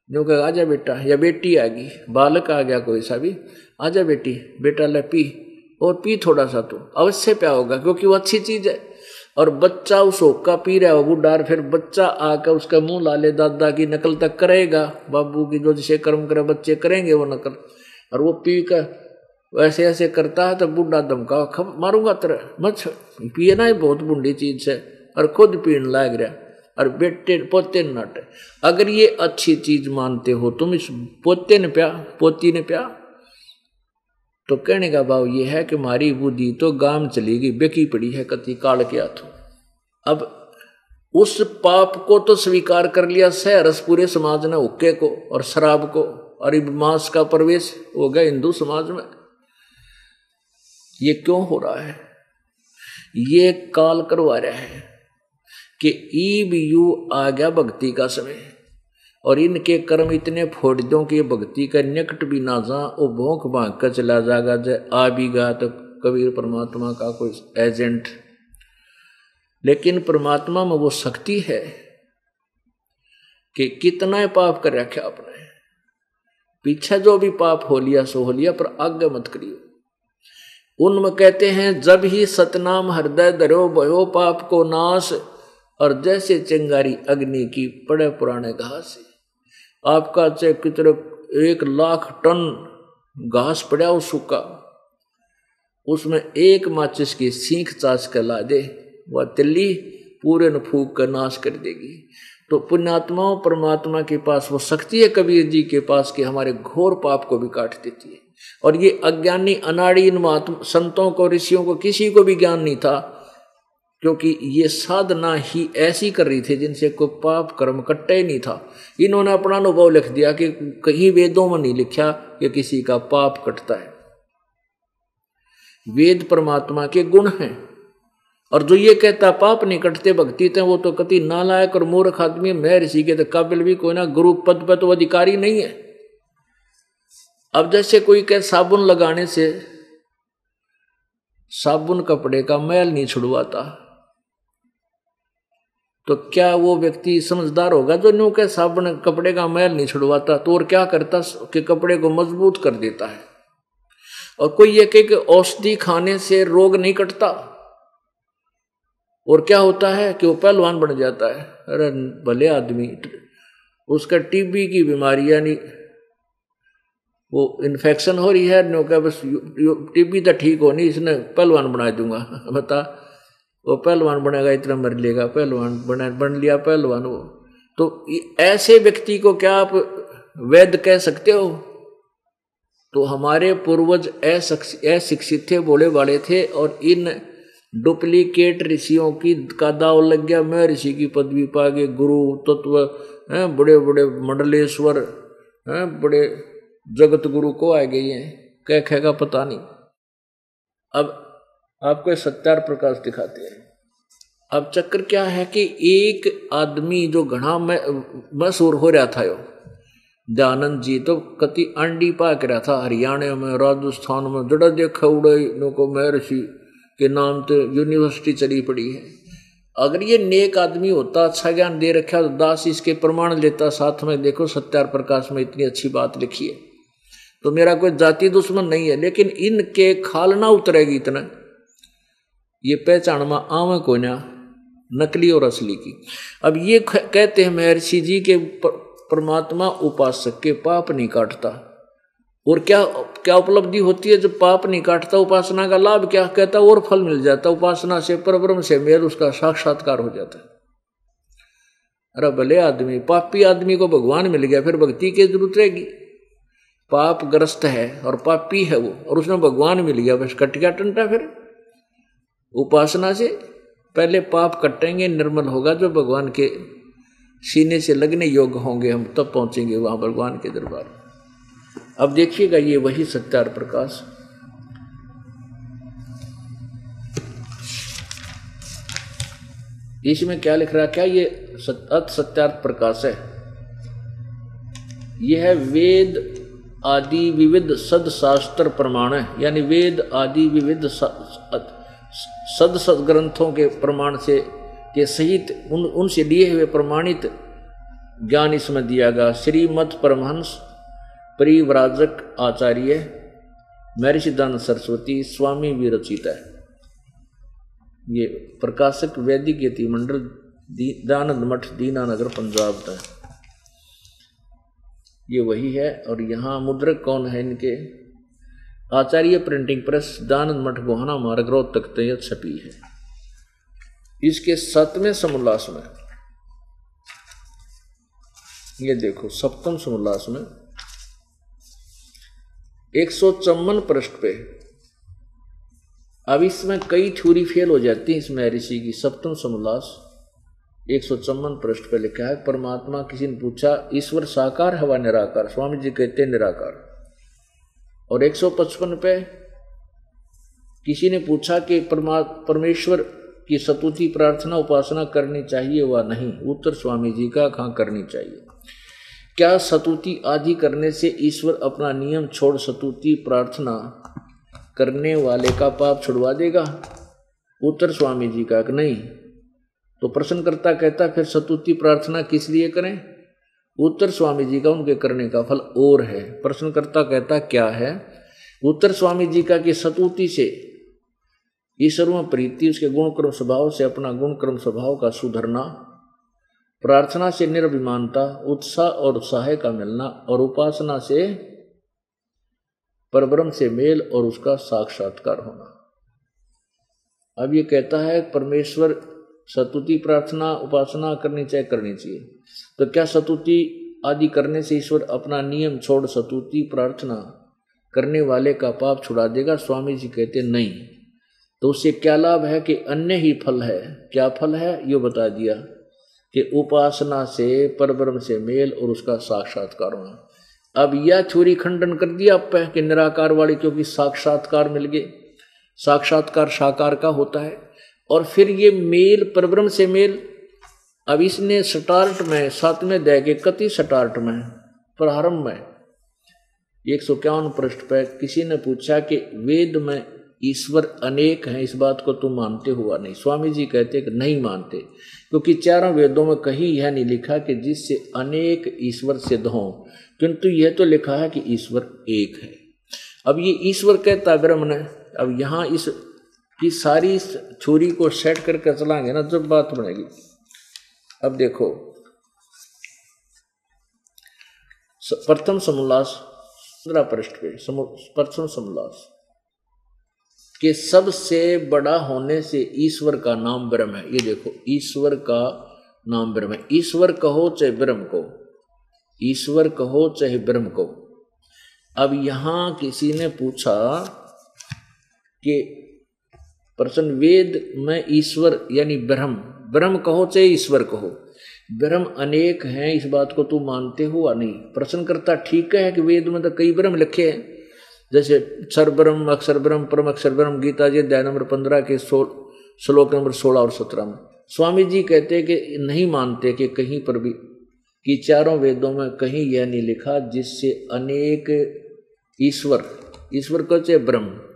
जो कहेगा, आजा बेटा, या बेटी आ गई, बालक आ गया कोई सा भी, आजा बेटी, बेटा ले पी, और पी थोड़ा सा तो अवश्य प्या होगा क्योंकि वो अच्छी चीज़ है। और बच्चा उस होक्का पी रहा है बुढ़ा फिर बच्चा आकर उसका मुँह ला ले, दादा की नकल तक करेगा, बाबू की जो जिसे कर्म करे बच्चे करेंगे वो नकल। और वो पी कर वैसे ऐसे करता है तो बूढ़ा दमका खब मारूँगा तेरा, मत पिए ना बहुत बुढ़ी चीज़ है, और खुद पीने लाग रहा और बेटे, पोते नट। अगर ये अच्छी चीज़ मानते हो तुम इस पोते ने प्या, पोती ने प्या तो कहने का भाव ये है कि मारी बुद्धि तो गाँव चलेगी, बेकी पड़ी है कति काल के हाथों। अब उस पाप को तो स्वीकार कर लिया सहरस पूरे समाज ने, हुक्के को और शराब को और मांस का प्रवेश, हो गया हिंदू समाज में। ये क्यों हो रहा है? ये काल करवा रहा है कि ईब यू आ गया भक्ति का समय। और इनके कर्म इतने फोड़ दो कि भक्ति का निकट भी ना जा वो भोंक भाग कर चला जाएगा जय आ भी गा तो कबीर परमात्मा का कोई एजेंट। लेकिन परमात्मा में वो शक्ति है कि कितना पाप कर रखे आपने पीछे जो भी पाप हो लिया, सो हो लिया, पर आगे मत करियो। उनमें कहते हैं, जब ही सतनाम हृदय धरो, भयो पाप को नाश, और जैसे चिंगारी अग्नि की पड़े पुराने घास आपका चाहे कितने एक लाख टन घास पड़ा हो सूखा। उसमें एक माचिस की सीख चाच कर ला दे वह तिल्ली पूरे न फूक कर नाश कर देगी। तो पुण्यात्माओं, परमात्मा के पास वो शक्ति है कबीर जी के पास कि हमारे घोर पाप को भी काट देती है। और ये अज्ञानी अनाड़ी इन संतों को, ऋषियों को किसी को भी ज्ञान नहीं था। क्योंकि ये साधना ही ऐसी कर रही थी जिनसे कोई पाप कर्म कट्टे ही नहीं था। इन्होंने अपना अनुभव लिख दिया कि कहीं वेदों में नहीं लिखा कि किसी का पाप कटता है। वेद परमात्मा के गुण हैं और जो ये कहता पाप नहीं कटते भक्ति थे वो तो कति नालायक और मूर्ख आदमी मैं ऋषि के तो काबिल भी कोई ना, गुरु पद पर तो अधिकारी नहीं है। अब जैसे कोई कह, साबुन लगाने से साबुन कपड़े का मैल नहीं छुड़वाता। तो क्या वो व्यक्ति समझदार होगा जो न्यू के साबुन कपड़े का मैल नहीं छुड़वाता? तो और क्या करता? कि कपड़े को मज़बूत कर देता है। और कोई ये कहे कि औषधि खाने से रोग नहीं कटता। और क्या होता है कि वो पहलवान बन जाता है। अरे, भले आदमी, उसका टीबी की बीमारी, यानी वो इन्फेक्शन हो रही है नो क्या बस टीबी तो ठीक हो नहीं इसने पहलवान बना दूँगा। बता। वो पहलवान बनेगा, इतना मर लेगा, पहलवान बना, बन लिया पहलवान वो। तो ऐसे व्यक्ति को क्या आप वैद्य कह सकते हो? तो हमारे पूर्वज अशिक्षित थे बोले वाले थे, और इन डुप्लीकेट ऋषियों की का दाव लग गया। मैं ऋषि की पदवी पा गए गुरु, तत्व, हैं बड़े बड़े मंडलेश्वर, हैं, बड़े जगत गुरु को आ गई हैं। कह, कहेगा, पता नहीं। अब आपको सत्यार प्रकाश दिखाते हैं। अब चक्कर क्या है कि एक आदमी जो घना मशहूर हो रहा था यो, दयानंद जी तो कति अंडी पाक रहा था, हरियाणा में, राजस्थान में, जड़ा देखा उड़े को महर्षि के नाम तो यूनिवर्सिटी चली पड़ी है। अगर ये नेक आदमी होता अच्छा ज्ञान दे रखा तो दास इसके प्रमाण लेता, साथ में देखो सत्यार प्रकाश में इतनी अच्छी बात लिखी है। तो मेरा कोई जाति दुश्मन नहीं है, लेकिन इनके खाल ना उतरेगी इतना। ये पहचान में आवे को ना नकली और असली की। अब ये कहते हैं महर्षि जी के परमात्मा उपासक के पाप नहीं काटता। और क्या क्या उपलब्धि होती है जब पाप नहीं काटता, उपासना का लाभ क्या? कहता और फल मिल जाता उपासना से परब्रह्म से मेल उसका साक्षात्कार हो जाता है। अरे भले आदमी, पापी आदमी को भगवान मिल गया, फिर भक्ति की ज़रूरत रहेगी। पाप ग्रस्त है और पापी है वो, और उसमें भगवान मिल गया, बस कट गया टंटा फिर। उपासना से पहले पाप कटेंगे, निर्मल होगा। जो भगवान के सीने से लगने योग्य होंगे, हम तब पहुँचेंगे वहाँ भगवान के दरबार अब देखिएगा, ये वही सत्यार प्रकाश। इसमें क्या लिख रहा क्या ये अत सत्यार्थ प्रकाश है? यह है वेद आदि विविध सदशास्त्र प्रमाण है। यानी वेद आदि विविध सद सद ग्रंथों के प्रमाण से, के सहित उन, उनसे लिए हुए प्रमाणित ज्ञान इसमें दिया गया। श्रीमद परमहंस, परिव्राजक आचार्य महर्षिदान सरस्वती, स्वामी विरचित है ये प्रकाशक वैदिक यति मंडल दानंद मठ, दीनानगर, पंजाब का ये वही है, और यहाँ मुद्रक कौन है इनके? आचार्य प्रिंटिंग प्रेस दानंद मठ गोहाना मार्ग रोड तक छपी है। इसके सतवें समोल्लास में, ये देखो, सप्तम समोल्लास में, एक सौ चौवन पृष्ठ पे, अब इसमें कई थ्योरी फेल हो जाती है इसमें ऋषि की, सप्तम समोल्लास, एक सौ चौवन पृष्ठ पे लिखा है, परमात्मा किसी ने पूछा, ईश्वर साकार हवा निराकार, स्वामी जी कहते निराकार। और एक सौ पचपन पे किसी ने पूछा कि परमा, परमेश्वर की सतुति प्रार्थना उपासना करनी चाहिए व नहीं? उत्तर स्वामी जी का कहाँ करनी चाहिए? क्या सतुति आदि करने से ईश्वर अपना नियम छोड़ सतुति प्रार्थना करने वाले का पाप छुड़वा देगा? उत्तर स्वामी जी का नहीं? तो प्रश्नकर्ता कहता, फिर सतुति प्रार्थना किस लिए करें? उत्तर स्वामी जी का उनके करने का फल और है। प्रश्नकर्ता कहता, क्या है? उत्तर स्वामी जी का कि सतुति से ईश्वर प्रीति, उसके गुण क्रम स्वभाव से अपना गुण क्रम स्वभाव का सुधरना, प्रार्थना से निर्भिमानता, उत्साह और उत्साह का मिलना और उपासना से परब्रह्म से मेल और उसका साक्षात्कार होना। अब ये कहता है, परमेश्वर सतुति प्रार्थना, उपासना करनी चाहिए करनी चाहिए। तो क्या सतुति आदि करने से ईश्वर अपना नियम छोड़ सतुति प्रार्थना करने वाले का पाप छुड़ा देगा? स्वामी जी कहते, नहीं। तो उससे क्या लाभ है कि अन्य ही फल है? क्या फल है? ये बता दिया कि उपासना से, परब्रह्म से मेल और उसका साक्षात्कार होना। अब यह छुरी खंडन कर दिया आप कि निराकार वाली क्योंकि साक्षात्कार मिल गए। साक्षात्कार साकार का होता है। और फिर ये मेल, परब्रह्म से मेल। अब इसने स्टार्ट में, सातवें दया के कति स्टार्ट में, प्रारंभ में, एक सौ इक्यावन पृष्ठ पर किसी ने पूछा कि वेद में ईश्वर अनेक हैं, इस बात को तुम मानते हुआ नहीं? स्वामी जी कहते कि नहीं मानते, क्योंकि चारों वेदों में कहीं यह नहीं लिखा कि जिससे अनेक ईश्वर सिद्ध हों, किंतु यह तो लिखा है कि ईश्वर एक है। अब ये ईश्वर कहता ब्रह्म ने, अब यहाँ इस की सारी छोरी को सेट करके चलाएँगे ना, जब बात बनेगी। अब देखो। प्रथम समोल्लास पंद्रह पृष्ठ पे प्रथम समोल्लास कि सबसे बड़ा होने से ईश्वर का नाम ब्रह्म है। ये देखो, ईश्वर का नाम ब्रह्म है। ईश्वर कहो चाहे ब्रह्म को। ईश्वर कहो चाहे ब्रह्म को। अब यहाँ किसी ने पूछा कि प्रश्न वेद में ईश्वर यानी ब्रह्म ब्रह्म कहो चाहे ईश्वर कहो। ब्रह्म अनेक हैं, इस बात को तू मानते हो या नहीं? प्रश्न करता ठीक है कि वेद में तो कई ब्रह्म लिखे हैं। जैसे सर ब्रह्म अक्षर ब्रह्म परम अक्षर ब्रह्म गीता जी अध्याय नंबर पंद्रह के सो, श्लोक नंबर सोलह और सत्रह में। स्वामी जी कहते हैं कि नहीं मानते कि कहीं पर भी, कि चारों वेदों में कहीं यह नहीं लिखा जिससे अनेक ईश्वर ईश्वर को चाहे ब्रह्म।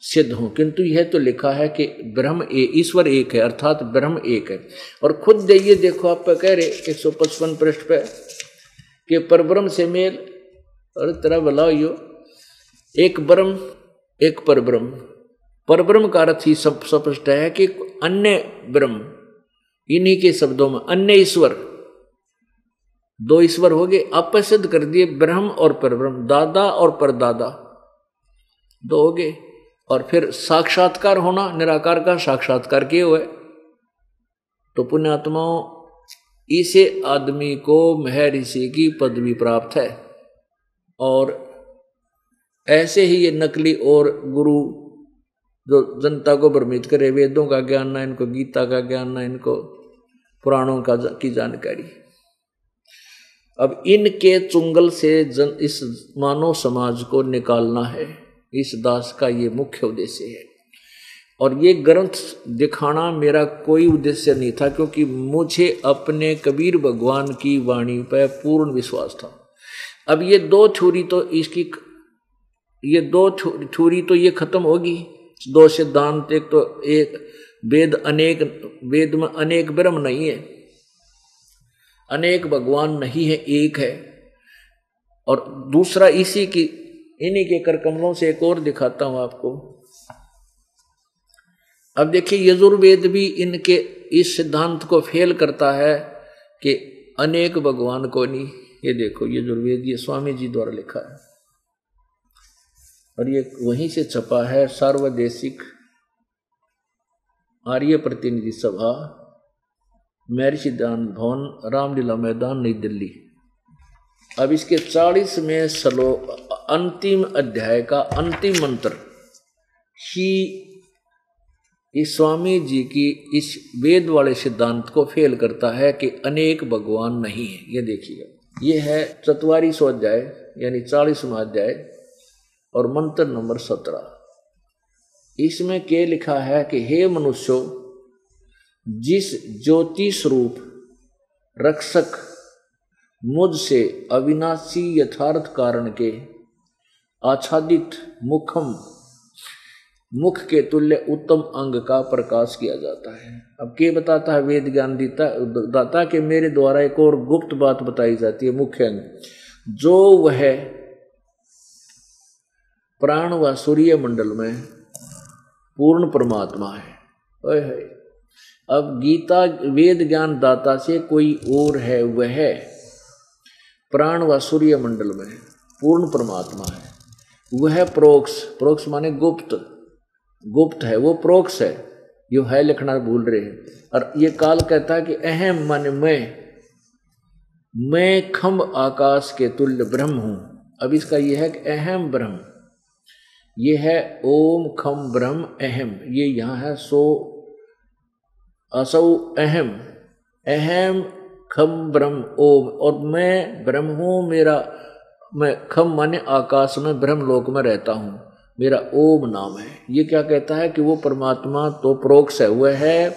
सिद्ध हो। किंतु यह तो लिखा है कि ब्रह्म ए, ईश्वर एक है, अर्थात ब्रह्म एक है। और खुद जाइए, देखो आप कह रहे, एक सौ पचपन पृष्ठ पे, कि परब्रह्म से मेल, और तेरा भला यो। एक ब्रह्म, एक परब्रह्म। परब्रह्म का अर्थ ही सब स्पष्ट है कि अन्य ब्रह्म, इन्हीं के शब्दों में, अन्य ईश्वर। दो ईश्वर हो गए, आप सिद्ध कर दिए ब्रह्म और परब्रह्म, दादा और परदादा। दो हो गए। और फिर साक्षात्कार होना, निराकार का साक्षात्कार किए हुए। तो पुण्यात्माओं, इसे आदमी को महर्षि की पदवी प्राप्त है। और ऐसे ही ये नकली और गुरु जो जनता को भ्रमित करे, वेदों का ज्ञान ना इनको, गीता का ज्ञान ना इनको, पुराणों का की जानकारी। अब इनके चुंगल से जन, इस मानव समाज को निकालना है। इस दास का ये मुख्य उद्देश्य है। और ये ग्रंथ दिखाना मेरा कोई उद्देश्य नहीं था, क्योंकि मुझे अपने कबीर भगवान की वाणी पर पूर्ण विश्वास था। अब ये दो छोरी तो इसकी ये दो छुरी तो ये खत्म होगी। दो सिद्धांत, एक तो एक वेद अनेक, वेद में अनेक ब्रह्म नहीं है। अनेक भगवान नहीं है, एक है। और दूसरा इसी की इन्हीं के कर कमलों से एक और दिखाता हूँ आपको। अब देखिए, यजुर्वेद भी इनके इस सिद्धांत को फेल करता है कि अनेक भगवान को नहीं। ये देखो, यजुर्वेद, ये स्वामी जी द्वारा लिखा है। और ये वहीं से छपा है, सार्वदेशिक आर्य प्रतिनिधि सभा मेरी सिद्धांत भवन, रामलीला मैदान, नई दिल्ली। अब इसके चालीस में श्लोक अंतिम अध्याय का अंतिम मंत्र ही इस स्वामी जी की इस वेद वाले सिद्धांत को फेल करता है कि अनेक भगवान नहीं है। ये देखिए। ये है चतवारी सौ अध्याय, यानी चालीसवा अध्याय और मंत्र नंबर सत्रह। इसमें के लिखा है कि हे मनुष्यो, जिस ज्योति स्वरूप रक्षक मुझसे अविनाशी यथार्थ कारण के आच्छादित मुखम, मुख के तुल्य उत्तम अंग का प्रकाश किया जाता है। अब के बताता है वेद ज्ञान दीता, दाता के मेरे द्वारा एक और गुप्त बात बताई जाती है मुख्य अंग। जो वह प्राण व सूर्य मंडल में पूर्ण परमात्मा है अब गीता, वेद ज्ञान दाता से कोई और है, वह प्राण व सूर्य मंडल में पूर्ण परमात्मा है। वह प्रोक्ष प्रोक्ष माने गुप्त। गुप्त है, वो प्रोक्ष है। यो है लिखना भूल रहे हैं। और ये काल कहता है कि अहम मन मैं मैं खम आकाश के तुल्य ब्रह्म हूँ। अब इसका यह है कि अहम ब्रह्म। ये है ओम खम ब्रह्म अहम। ये यहाँ है सो, असौ अहम। अहम खम ब्रह्म ओम और मैं ब्रह्म हूँ, मेरा, मैं खम माने आकाश में ब्रह्म लोक में रहता हूँ। मेरा ओम नाम है। ये क्या कहता है कि वो परमात्मा तो प्रोक्ष है, वह है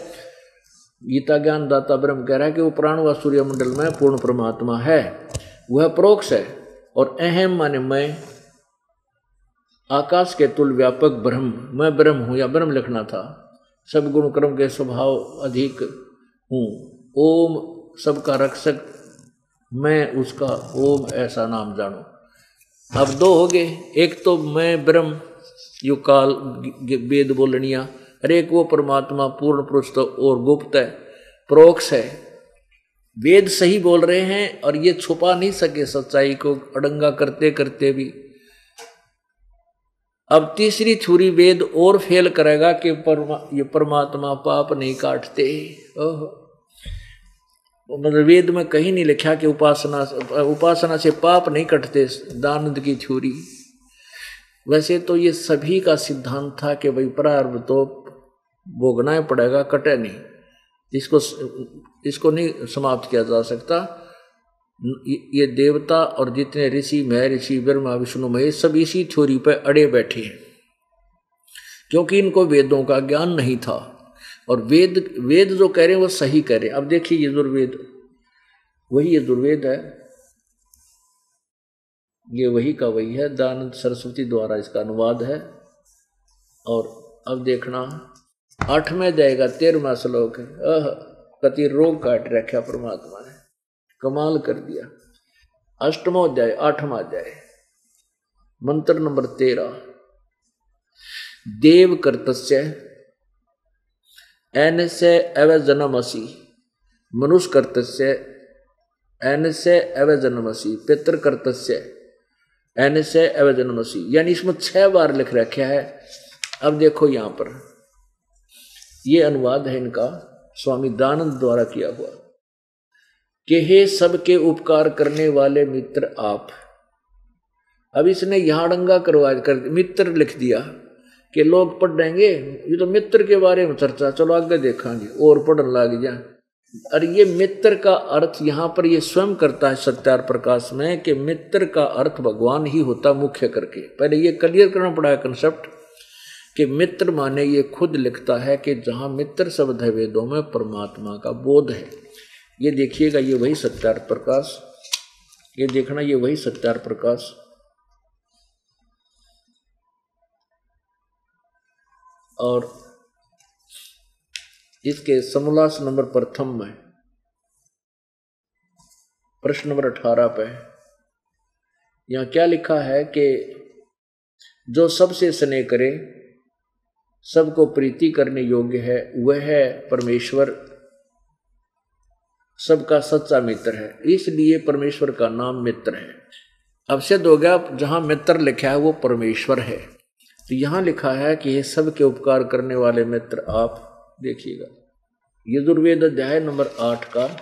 गीता ज्ञान दाता ब्रह्म कह रहा है कि वो प्राण व सूर्य मंडल में पूर्ण परमात्मा है। वह प्रोक्ष है, और अहम माने मैं। आकाश के तुल व्यापक ब्रह्म, मैं ब्रह्म हूँ या ब्रह्म लिखना था। सब गुण कर्म के स्वभाव अधिक हूँ। ओम सबका रक्षक मैं उसका ओम ऐसा नाम जानू। अब दो हो गए। एक तो मैं ब्रह्म यो काल वेद बोलनिया। अरे एक वो परमात्मा पूर्ण पुरुष तो और गुप्त है प्रोक्ष है। वेद सही बोल रहे हैं और ये छुपा नहीं सके सच्चाई को अडंगा करते करते भी। अब तीसरी छुरी वेद और फेल करेगा कि परमा, ये परमात्मा पाप नहीं काटते। ओह। मतलब वेद में कहीं नहीं लिखा कि उपासना उपासना से पाप नहीं कटते, दानंद की छुरी वैसे तो ये सभी का सिद्धांत था कि भाई प्रारंभ तो भोगना ही पड़ेगा, कटे नहीं। इसको इसको नहीं समाप्त किया जा सकता, ये देवता और जितने ऋषि, मह ऋषि, ब्रह्मा, विष्णु, महेश, सब इसी थ्योरी पर अड़े बैठे हैं। क्योंकि इनको वेदों का ज्ञान नहीं था। और वेद वेद जो कह रहे हैं वो सही कह रहे हैं। अब देखिए यजुर्वेद वही यजुर्वेद है। ये वही का वही है। दानंद सरस्वती द्वारा इसका अनुवाद है। और अब देखना, आठवें जाएगा तेरहवा श्लोक है। अह, कति रोग काट रखा परमात्मा ने। कमाल कर दिया। अष्टमो अध्याय, आठवा अध्याय। मंत्र नंबर तेरह। देव कर्तस्य एन से अव जन्मसी। मनुष्य कर्तस्य एन से अव जन्मसी। पितृ कर्तस्य एन से अवजनमसी यानी इसमें छह बार लिख रखा है। अब देखो यहाँ पर। ये अनुवाद है इनका, स्वामी दानंद द्वारा किया हुआ। कि हे सबके उपकार करने वाले मित्र आप। अब इसने यहाँ डंगा करवा, कर, मित्र लिख दिया। कि लोग पढ़ देंगे ये तो मित्र के बारे में चर्चा, चलो आगे देखेंगे, और पढ़ने लग जाए। और ये मित्र का अर्थ, यहाँ पर ये स्वयं करता है सत्यार प्रकाश में, कि मित्र का अर्थ भगवान ही होता मुख्य करके। पहले ये क्लियर करना पड़ा है कंसेप्ट कि मित्र माने ये खुद लिखता है कि जहाँ मित्र शब्द है वेदों में, परमात्मा का बोध है। ये देखिएगा, ये वही सत्यार्थ प्रकाश, ये देखना, ये वही सत्यार्थ प्रकाश। और इसके समोल्लास नंबर प्रथम में, प्रश्न नंबर अठारह पे, यहाँ क्या लिखा है कि जो सबसे स्नेह करे, सबको प्रीति करने योग्य है, वह है परमेश्वर। सबका सच्चा मित्र है, इसलिए परमेश्वर का नाम मित्र है। अब सिद्ध हो गया, जहाँ मित्र लिखा है, वो परमेश्वर है। तो यहाँ लिखा है कि ये सबके उपकार करने वाले मित्र आप देखिएगा। यजुर्वेद अध्याय नंबर आठ का।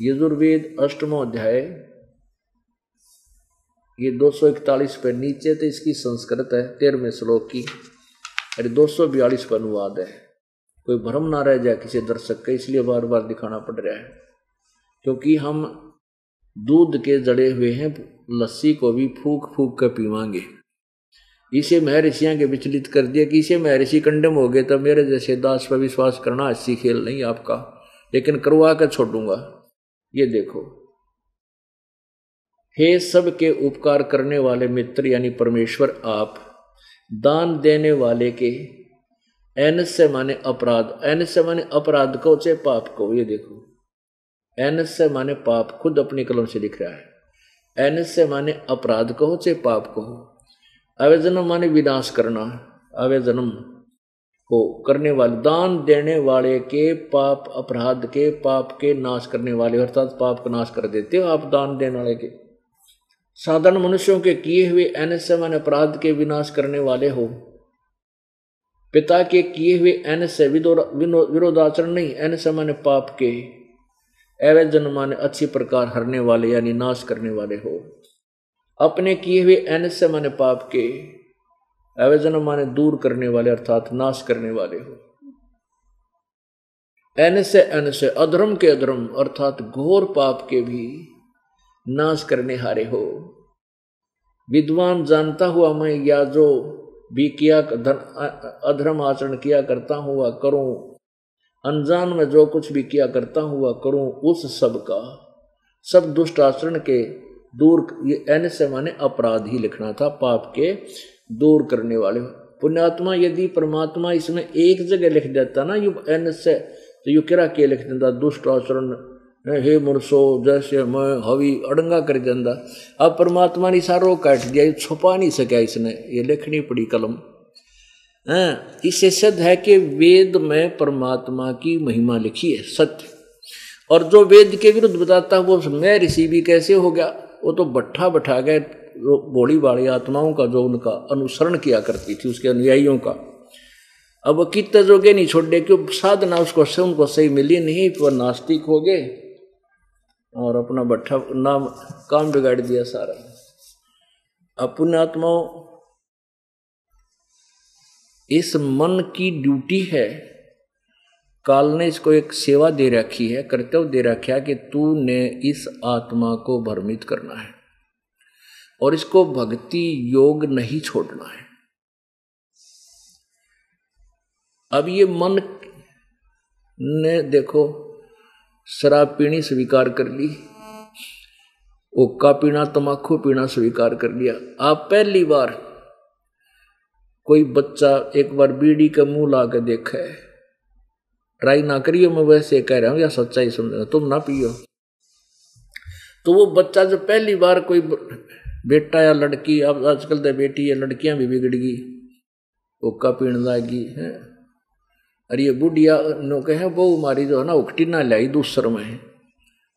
यजुर्वेद अष्टमो अध्याय। ये 241 पे नीचे तो इसकी संस्कृत है, तेरहवें श्लोक की। अरे दो सौ बयालीस पर अनुवाद है। कोई भ्रम ना रह जाए किसी दर्शक का, इसलिए बार बार दिखाना पड़ रहा है। क्योंकि हम दूध के जड़े हुए हैं, लस्सी को भी फूक फूक कर पीवांगे। इसे महर्षियाँ के विचलित कर दिया कि इसे महर्षि कंडम हो गए, तब मेरे जैसे दास पर विश्वास करना अच्छी खेल नहीं आपका। लेकिन करवा कर छोड़ूँगा। ये देखो। हे सब के उपकार करने वाले मित्र, यानी परमेश्वर, आप दान देने वाले के एन से माने अपराध, एन से माने अपराध को चाहे पाप को, ये देखो। एन से माने पाप खुद अपनी कलम से लिख रहा है। एन से माने अपराध कहो चाहे पाप कहो अवेजनम माने विनाश करना अवेजनम को करने वाले, दान देने वाले के पाप अपराध के पाप के नाश करने वाले, अर्थात पाप का नाश कर देते हो आप दान देने वाले के। साधारण मनुष्यों के किए हुए एनएस मान अपराध के विनाश करने वाले हो। पिता के किए हुए एन से विरोधाचरण नहीं एन से माने पाप के। अवैधन माने अच्छी प्रकार हरने वाले यानी नाश करने वाले हो। अपने किए हुए एन से माने पाप के अवैजन माने दूर करने वाले अर्थात नाश करने वाले हो। एन से एन से अधर्म के अधर्म अर्थात घोर पाप के भी नाश करने हारे हो। विद्वान जानता हुआ मैं या जो भी किया अधर्म आचरण किया करता हुआ करूँ, अनजान में जो कुछ भी किया करता हुआ करूँ, उस सब का, सब दुष्ट आचरण के दूर ये एन से माने अपराध ही लिखना था, पाप के दूर करने वाले। पुण्यात्मा यदि परमात्मा इसमें एक जगह लिख देता ना, यू एन से तो यु किरा के लिख देता, दुष्ट आचरण, हे मुरसो, जैसे मैं हवी अड़ंगा कर देंदा अब परमात्मा ने सारो काट दिया, ये छुपा नहीं सका इसने, ये लिखनी पड़ी कलम। है इससे सिद्ध है कि वेद में परमात्मा की महिमा लिखी है, सत्य। और जो वेद के विरुद्ध बताता वो मैं ऋषि भी कैसे हो गया? वो तो बट्ठा बैठा गए बोली बाड़ी आत्माओं का जो उनका अनुसरण किया करती थी, उसके अनुयायियों का। अब वो कितने जोगे नहीं छोड़े, क्यों साधना उसको से, उनको सही मिली नहीं तो नास्तिक हो गए और अपना बट्ठा, नाम, काम बिगाड़ दिया सारा। अपने आत्माओं, इस मन की ड्यूटी है काल ने इसको एक सेवा दे रखी है, कर्तव्य दे रखा है कि तूने इस आत्मा को भ्रमित करना है। और इसको भक्ति योग नहीं छोड़ना है। अब ये मन ने देखो, शराब पीनी स्वीकार कर ली, ओक्का पीना तमाकू पीना स्वीकार कर लिया। आप पहली बार कोई बच्चा एक बार बीड़ी का मुँह ला के देखा है ट्राई ना करियो मैं वैसे कह रहा हूँ या सच्चाई समझ, तुम ना पियो। तो वो बच्चा जब पहली बार कोई बेटा या लड़की, अब आजकल तो बेटी या लड़कियाँ भी बिगड़ गई ओका पीण लागी, है। अरे ये बुढ़िया नो कहे वो हमारी जो है ना उकटी ना लाई, दूसर में। है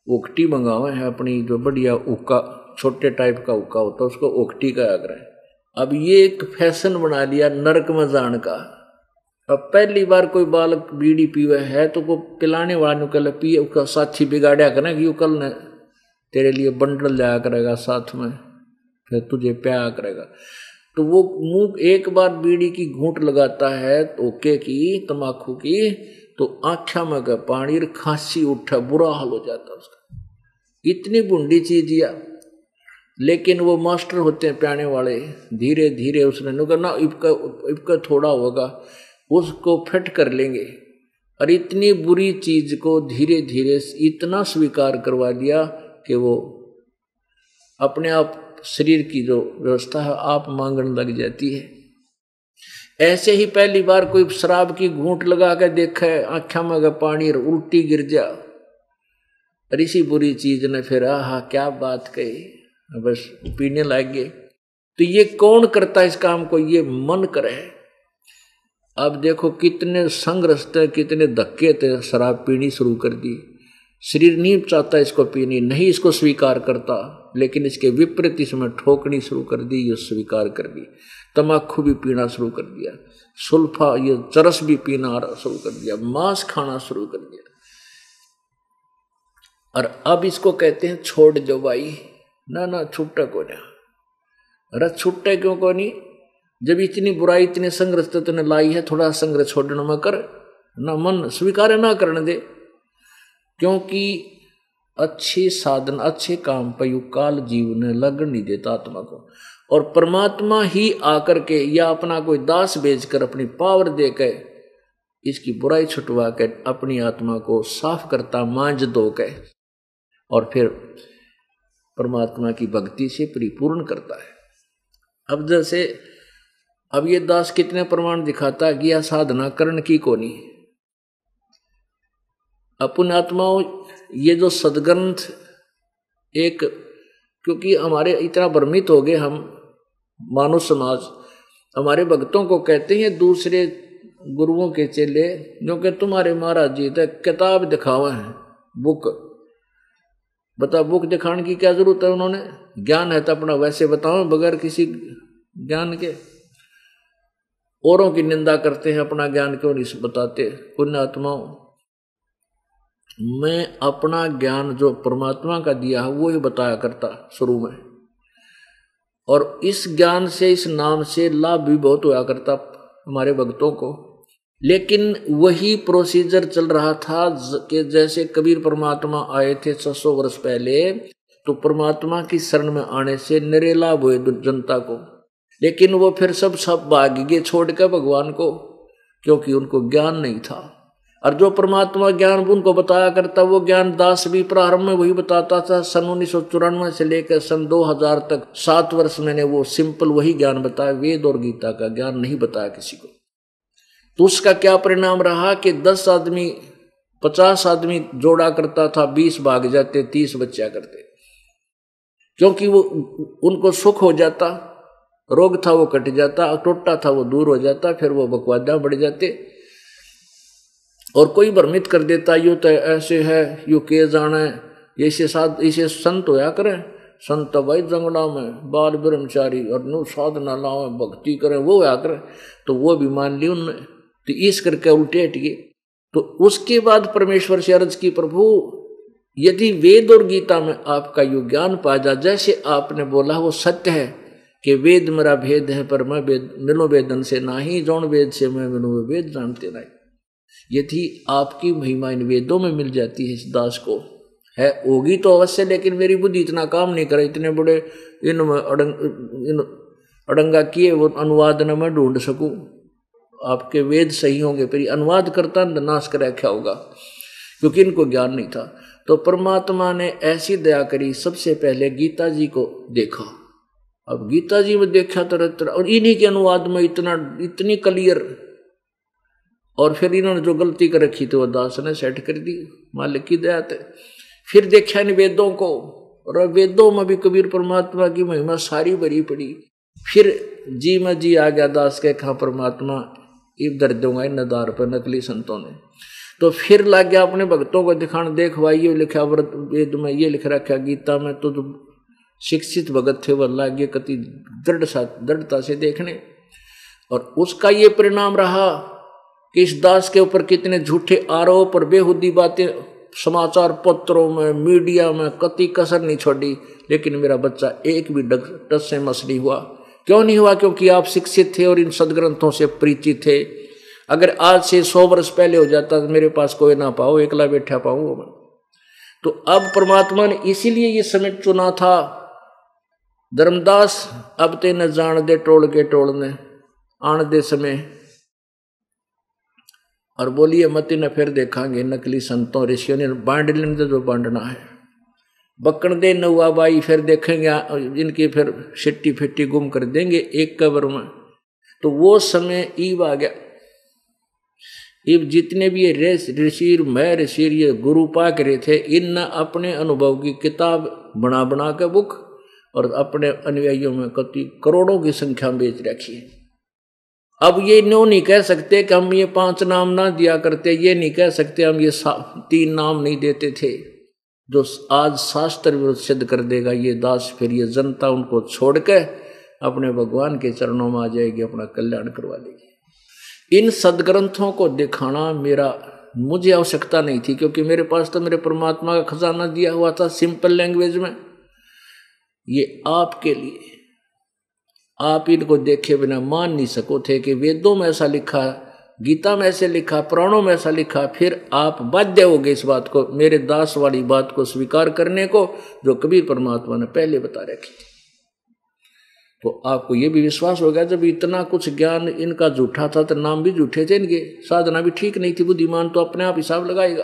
उकटी मंगावे है अपनी, जो बढ़िया उक्का छोटे टाइप का उक्का होता है, उसको उकटी का आग्रह अब ये एक फ़ैशन बना लिया नरक में जान का। अब पहली बार कोई बालक बीड़ी पीवे, है तो को पिलाने वाले कल पिए उसका साथी बिगाड़ा करें कि कल ने तेरे लिए बंडल जाया करेगा साथ में, फिर तुझे प्याया करेगा। तो वो मुँह एक बार बीड़ी की घूट लगाता है ओके की, तमाकू की तो आख्या में का पानी खांसी उठा, बुरा हाल हो जाता उसका। इतनी बुंडी चीज़ या। लेकिन वो मास्टर होते हैं प्याने वाले धीरे धीरे उसने नुका ना, इबका इबका थोड़ा होगा। उसको फिट कर लेंगे। और इतनी बुरी चीज़ को धीरे धीरे इतना स्वीकार करवा दिया कि वो अपने आप शरीर की जो व्यवस्था है, आप मांगने लग जाती है। ऐसे ही पहली बार कोई शराब की घूंट लगा कर देखा आख्या में पानी उल्टी गिर जा, और इसी बुरी चीज़ ने फिर, आहा, क्या बात कही। बस पीने लग गए तो ये कौन करता है इस काम को? ये मन करे। अब देखो कितने संघर्ष थे कितने धक्के थे, शराब पीनी शुरू कर दी। शरीर नहीं चाहता इसको पीनी, नहीं इसको स्वीकार करता, लेकिन इसके विपरीत इसमें ठोकनी शुरू कर दी, ये स्वीकार कर दी। तमाकू भी पीना शुरू कर दिया, सुल्फा, ये चरस भी पीना शुरू कर दिया, मांस खाना शुरू कर दिया। और अब इसको कहते हैं छोड़ दो भाई ना ना छुट्टा को ना अरे छुट्टे क्यों को नहीं? जब इतनी बुराई, इतने संग्रह तुमने लाई है, थोड़ा संग्रह छोड़ने में कर, ना मन स्वीकार ना करने दे। क्योंकि अच्छे साधन, अच्छे काम पर काल जीवन लगन नहीं देता आत्मा को। और परमात्मा ही आकर के या अपना कोई दास बेचकर अपनी पावर देकर इसकी बुराई छुटवा कर अपनी आत्मा को साफ़ करता मांझ दो के। और फिर परमात्मा की भक्ति से परिपूर्ण करता है। अब जैसे अब ये दास कितने प्रमाण दिखाता कि यह साधना करण की कोनी अपन आत्माओं, ये जो सदग्रंथ एक, क्योंकि हमारे इतना भ्रमित हो गए हम मानव समाज, हमारे भक्तों को कहते हैं, दूसरे गुरुओं के चेले जो कि तुम्हारे महाराज जी तक किताब दिखावा है, बुक। बता, बुक दिखाने की क्या ज़रूरत है उन्होंने? ज्ञान है तो अपना वैसे बताओ, बगैर किसी ज्ञान के। औरों की निंदा करते हैं, अपना ज्ञान क्यों नहीं बताते? पुण्य आत्माओं मैं अपना ज्ञान जो परमात्मा का दिया है, वो ही बताया करता शुरू में। और इस ज्ञान से, इस नाम से लाभ भी बहुत हुआ करता हमारे भक्तों को। लेकिन वही प्रोसीजर चल रहा था कि जैसे कबीर परमात्मा आए थे 600 वर्ष पहले तो परमात्मा की शरण में आने से नरेला हुए जनता को लेकिन वो फिर सब सब भाग गए छोड़ भगवान को, क्योंकि उनको ज्ञान नहीं था। और जो परमात्मा ज्ञान उनको बताया करता, वो ज्ञान दास भी प्रारंभ में वही बताता था, सन उन्नीस सौ चौरानवे से लेकर सन 2000 तक, सात वर्ष मैंने वो सिंपल वही ज्ञान बताया, वेद और गीता का ज्ञान नहीं बताया किसी को। तो उसका क्या परिणाम रहा कि दस आदमी, पचास आदमी जोड़ा करता था, बीस भाग जाते, तीस बच्चा करते। क्योंकि वो उनको सुख हो जाता रोग था वो कट जाता टोटा था वो दूर हो जाता, फिर वो बकवादा बढ़ जाते। और कोई भ्रमित कर देता, यू तो ऐसे है, यू के जाने ऐसे साध ऐसे संत होया करें। संत भाई जंगड़ा में, बाल ब्रह्मचारी, और नु साधना लाओ, भक्ति करें, वो होया करें। तो वो भी मान ली उनने। तो इस करके उल्टे हट गए। तो उसके बाद परमेश्वर से अर्ज़ की, प्रभु, यदि वेद और गीता में आपका यु ज्ञान पा जा जैसे आपने बोला वो सत्य है कि वेद मेरा भेद है, पर मैं वेद, मिलो वेदन से, ना ही जौन वेद से मैं मिलो वेद जानते नहीं। यदि आपकी महिमा इन वेदों में मिल जाती है इस दास को, है होगी तो अवश्य, लेकिन मेरी बुद्धि इतना काम नहीं करे, इतने बड़े इन अडंग, इन अडंगा किए वो अनुवाद न मैं ढूंढ सकूँ। आपके वेद सही होंगे फिर अनुवाद करता नाश कर क्या होगा, क्योंकि इनको ज्ञान नहीं था। तो परमात्मा ने ऐसी दया करी, सबसे पहले गीता जी को देखा। अब गीता जी में देखा तरह तरह और इन्हीं के अनुवाद में इतना, इतनी क्लियर। और फिर इन्होंने जो गलती कर रखी थी, वो दास ने सेट कर दी, मालिक की दया थे फिर देखा इन वेदों को, और वेदों में भी कबीर परमात्मा की महिमा सारी भरी पड़ी। फिर जी में जी आ गया दास के, कहा, परमात्मा इधर दूँगा इन नदार पर नकली संतों ने। तो फिर लग गया अपने भक्तों को दिखाने, देख भाई, ये लिखा व्रत, वेद में ये लिख रखा, गीता में तो शिक्षित भगत थे वह लागे कति दृढ़ दृढ़ता से देखने। और उसका ये परिणाम रहा कि इस दास के ऊपर कितने झूठे आरोप और बेहुदी बातें, समाचार पत्रों में, मीडिया में कति कसर नहीं छोड़ी। लेकिन मेरा बच्चा एक भी टस से मस नहीं हुआ। क्यों नहीं हुआ? क्योंकि आप शिक्षित थे और इन सदग्रंथों से परिचित थे। अगर आज से सौ वर्ष पहले हो जाता तो मेरे पास कोई ना पाओ, एकला बैठा पाऊँ। तो अब परमात्मा ने इसीलिए ये समय चुना था धर्मदास अब ते न जान दे टोल के टोलने आन दे समय और बोलिए, मती न फिर देखांगे, नकली संतों, ऋषियों ने बांट लेने जो बांटना है। बकण दे नौआ बाई, फिर देखेंगे इनकी फिर शिट्टी फिट्टी गुम कर देंगे एक कबर में। तो वो समय ईब आ गया। ईब जितने भी ये ऋषि मैं ऋषि ये गुरु पाक रहे थे इन अपने अनुभव की किताब बना बना के बुक और अपने अनुयायियों में कति करोड़ों की संख्या बेच रखी है। अब ये नो नहीं कह सकते कि हम ये पाँच नाम ना दिया करते, ये नहीं कह सकते हम ये तीन नाम नहीं देते थे। जो आज शास्त्र विरुद्ध सिद्ध कर देगा, ये दास फिर ये जनता उनको छोड़ के अपने भगवान के चरणों में आ जाएगी, अपना कल्याण करवा लेगी। इन सदग्रंथों को दिखाना मेरा, मुझे आवश्यकता नहीं थी, क्योंकि मेरे पास तो मेरे परमात्मा का खजाना दिया हुआ था, सिंपल लैंग्वेज में। ये आपके लिए। आप इनको देखे बिना मान नहीं सको थे कि वेदों में ऐसा लिखा, गीता में ऐसे लिखा, प्राणों में ऐसा लिखा, फिर आप बाध्य हो गए इस बात को, मेरे दास वाली बात को स्वीकार करने को, जो कबीर परमात्मा ने पहले बता रखी थी। तो आपको ये भी विश्वास हो गया, जब इतना कुछ ज्ञान इनका झूठा था तो नाम भी झूठे थे इनके, साधना भी ठीक नहीं थी, बुद्धिमान तो अपने आप हिसाब लगाएगा।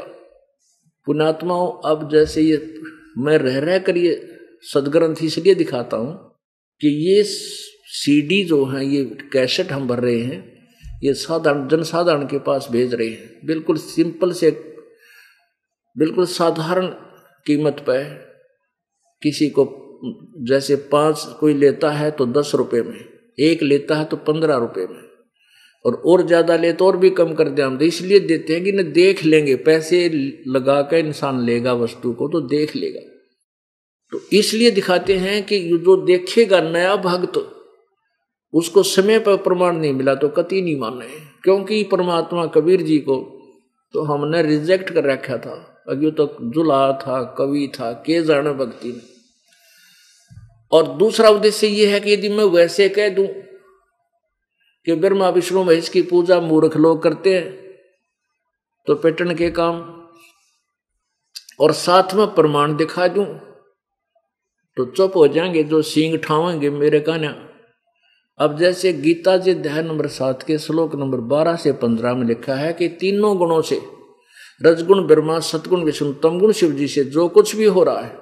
पुणात्माओं अब जैसे ये मैं रह रह कर ये सदग्रंथ इसलिए दिखाता हूँ कि ये सीडी जो है, ये कैसेट हम भर रहे हैं, ये साधारण, जनसाधारण के पास भेज रहे हैं। बिल्कुल सिंपल से, बिल्कुल साधारण कीमत पर किसी को जैसे पाँच, कोई लेता है तो दस रुपए में, एक लेता है तो पंद्रह रुपए में, और और ज़्यादा ले तो और भी कम कर दे हम। तो इसलिए देते हैं कि न देख लेंगे, पैसे लगा कर इंसान लेगा वस्तु को तो देख लेगा। तो इसलिए दिखाते हैं कि जो देखेगा नया भक्त, उसको समय पर प्रमाण नहीं मिला तो कति नहीं माने। क्योंकि परमात्मा कबीर जी को तो हमने रिजेक्ट कर रखा था। अभी तो जुला था, कवि था, के जाने भक्ति ने। और दूसरा उद्देश्य यह है कि यदि मैं वैसे कह दूँ कि ब्रह्मा विष्णु महेश की पूजा मूर्ख लोग करते हैं तो पेटन के काम। और साथ में प्रमाण दिखा दूँ तो चुप हो जाएँगे, जो सींग ठावेंगे मेरे कहना अब जैसे गीता जी अध्याय नंबर सात के श्लोक नंबर बारह से पंद्रह में लिखा है कि तीनों गुणों से, रजगुण, ब्रह्मा, सतगुण, विष्णु, तमगुण, शिव जी से जो कुछ भी हो रहा है।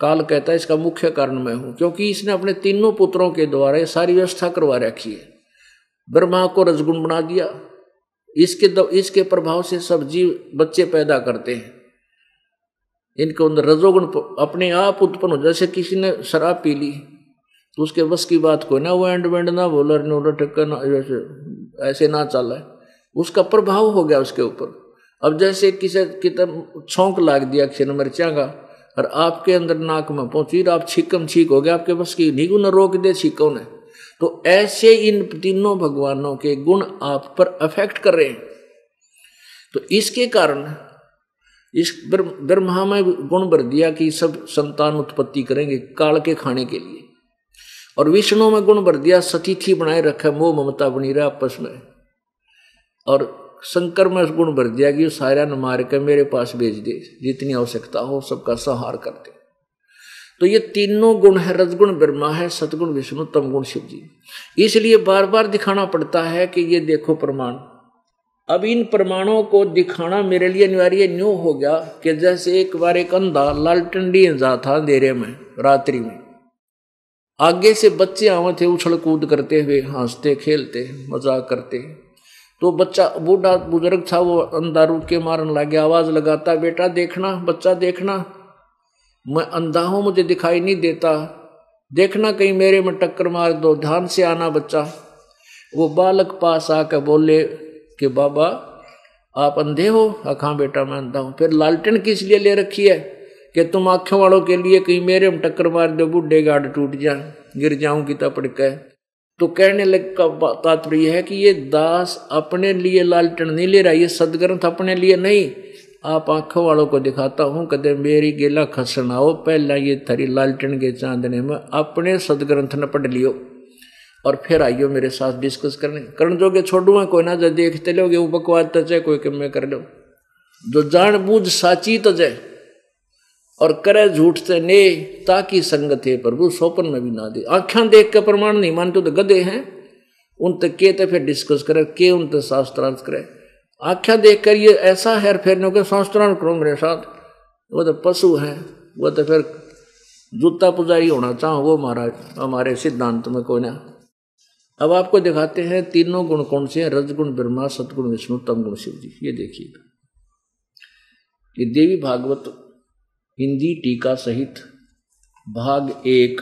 काल कहता है, इसका मुख्य कारण मैं हूँ, क्योंकि इसने अपने तीनों पुत्रों के द्वारा सारी व्यवस्था करवा रखी है। ब्रह्मा को रजगुण बना दिया। इसके इसके प्रभाव से सब जीव, बच्चे पैदा करते हैं। इनके अंदर रजोगुण अपने आप उत्पन्न हो जैसे किसी ने शराब पी ली तो उसके बस की बात कोई ना, वो एंड वेंड ना बोलर नो टक्कर ना ऐसे ऐसे ना चल है। उसका प्रभाव हो गया उसके ऊपर। अब जैसे किसी कितना छौंक लाग दिया, किसी ने मिर्चा का और आपके अंदर नाक में पहुँची आप छिकम छीक हो गया आपके बस की निगुन रोक दे छिको ने। तो ऐसे इन तीनों भगवानों के गुण आप पर अफेक्ट कर रहे हैं। तो इसके कारण इस ब्रह्मा में गुण भर दिया कि सब संतान उत्पत्ति करेंगे काल के खाने के लिए। और विष्णु में गुण भर दिया, सतीथि बनाए रखा, मोह ममता बनी रहा आपस में। और शंकर में गुण भर दिया कि सारा न मार के मेरे पास भेज दे, जितनी आवश्यकता हो सबका संहार कर दे। तो ये तीनों गुण है, रजगुण ब्रह्मा है, सतगुण विष्णु तम गुण शिव जी इसलिए बार बार दिखाना पड़ता है कि ये देखो प्रमाण। अब इन प्रमाणों को दिखाना मेरे लिए अनिवार्य न्यू हो गया कि जैसे एक बार एक अंधा लालटंडी जा था अंधेरे में, रात्रि में। आगे से बच्चे आवे थे, उछल कूद करते हुए, हँसते, खेलते, मज़ाक करते। तो बच्चा, बूढ़ा बुज़ुर्ग था, वो अंधा रुक के मारने लग गया आवाज़ लगाता, बेटा देखना, बच्चा देखना। मैं अंधा हूँ, मुझे दिखाई नहीं देता। देखना कहीं मेरे में टक्कर मार दो, ध्यान से आना बच्चा। वो बालक पास आकर बोले कि बाबा, आप अंधे हो? अखा बेटा, मैं अंधा हूँ। फिर लालटेन किस लिए ले रखी है कि तुम आँखों वालों के लिए कहीं मेरे में टक्कर मार दो, बुढ़े गाड़ टूट जाए, गिर जाऊँगी तपड़ के तो कहने लग का तात्पर्य है कि ये दास अपने लिए लालटन नहीं ले रहा, ये सदग्रंथ अपने लिए नहीं। आप आँखों वालों को दिखाता हूँ, कदे मेरी गेला खसना हो पहला ये थरी लालटन के चांदने में अपने सदग्रंथ न पढ़ लियो। और फिर आइयो मेरे साथ डिस्कस करने। करण जोगे छोड़ूँगा कोई ना जो देखते लोगे वो बकवाद तजे कोई कम कर लो। जो जान बूझ साची तजे और करे झूठ से ने, ताकि संगत है प्रभु, सोपन में भी ना दे। आख्या देख के प्रमाण नहीं मानते तो गधे हैं। उन तक के तो फिर डिस्कस करे, के उन तक शास्त्रांत करे। आख्या देख कर ये ऐसा है, फिर के शास्त्रांत करो मेरे साथ। वो तो पशु है, वो तो फिर जूता पुजारी होना चाहो, वो महाराज, हमारे सिद्धांत में कोई ना। अब आपको दिखाते हैं तीनों गुण कौन से हैं? रजगुण, ब्रह्मा, सतगुण, विष्णु तम गुण शिव जी। ये देखिए। ये देवी भागवत, हिंदी टीका सहित भाग एक।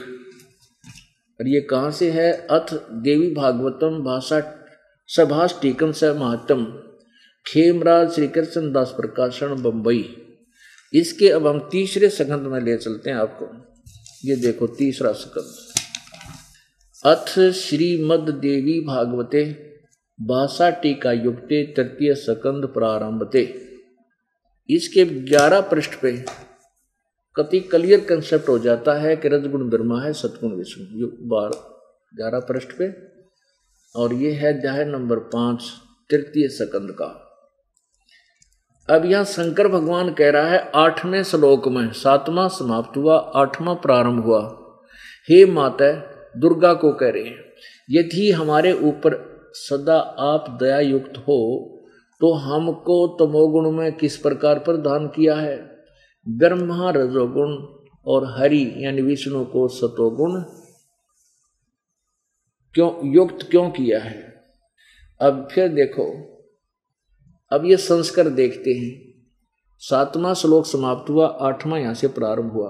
और ये कहाँ से है? अथ देवी भागवतम भाषा सभाष टीकम स महात्म खेमराज श्री कृष्ण दास प्रकाशन बम्बई इसके अब हम तीसरे सकंद में ले चलते हैं आपको। ये देखो तीसरा सकंद अथ श्रीमद देवी भागवते भाषा टीका युक्ते तृतीय सकंद प्रारंभते। इसके ग्यारह पृष्ठ पे कति क्लियर कंसेप्ट हो जाता है कि रजगुण ब्रह्मा है, सतगुण विष्णु। बार ग्यारह पृष्ठ पे। और ये है अध्याय नंबर पाँच, तृतीय सकंद का। अब यहाँ शंकर भगवान कह रहा है, आठवें श्लोक में सातवां समाप्त हुआ, आठवां प्रारंभ हुआ। हे माता दुर्गा को कह रहे हैं, यदि हमारे ऊपर सदा आप दया युक्त हो तो हमको तमोगुण में किस प्रकार प्रदान किया है? ब्रह्मा, रजोगुण और हरि, यानी विष्णु को सतोगुण क्यों, युक्त क्यों किया है? अब फिर देखो, अब ये संस्कार देखते हैं। सातवां श्लोक समाप्त हुआ, आठवां यहाँ से प्रारंभ हुआ।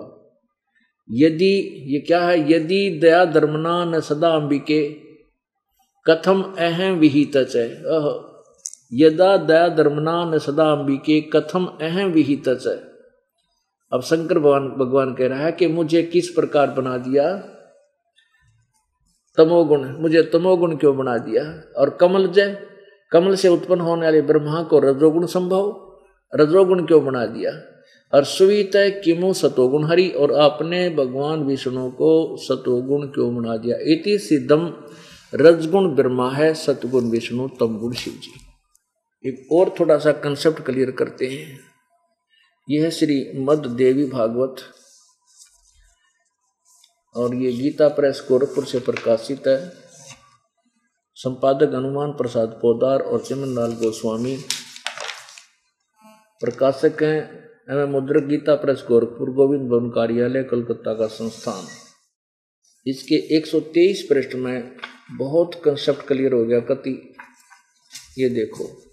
यदि, ये क्या है? यदि दया धर्मना न सदा अंबिके, कथम अहम विहित यदा दया धर्मना न सदा अंबिके, कथम अहम विहित अब शंकर भगवान भगवान कह रहा है कि मुझे किस प्रकार बना दिया? तमोगुण, मुझे तमोगुण क्यों बना दिया? और कमल जय, कमल से उत्पन्न होने वाले ब्रह्मा को रजोगुण संभव? रजोगुण क्यों बना दिया? और सुवित किमु सतोगुण हरि, और आपने भगवान विष्णु को सतोगुण क्यों बना दिया? इति सिद्धम रजगुण ब्रह्मा है, सतगुण विष्णु तमगुण शिव जी एक और थोड़ा सा कंसेप्ट क्लियर करते हैं। यह श्री मद देवी भागवत, और ये गीता प्रेस गोरखपुर से प्रकाशित है। संपादक हनुमान प्रसाद पोदार और चमन लाल गोस्वामी प्रकाशक हैं। एवं मुद्रक गीता प्रेस गोरखपुर गोविंद भवन कार्यालय, कलकत्ता का संस्थान। इसके 123 पृष्ठ में बहुत कंसेप्ट क्लियर हो गया। कति, ये देखो।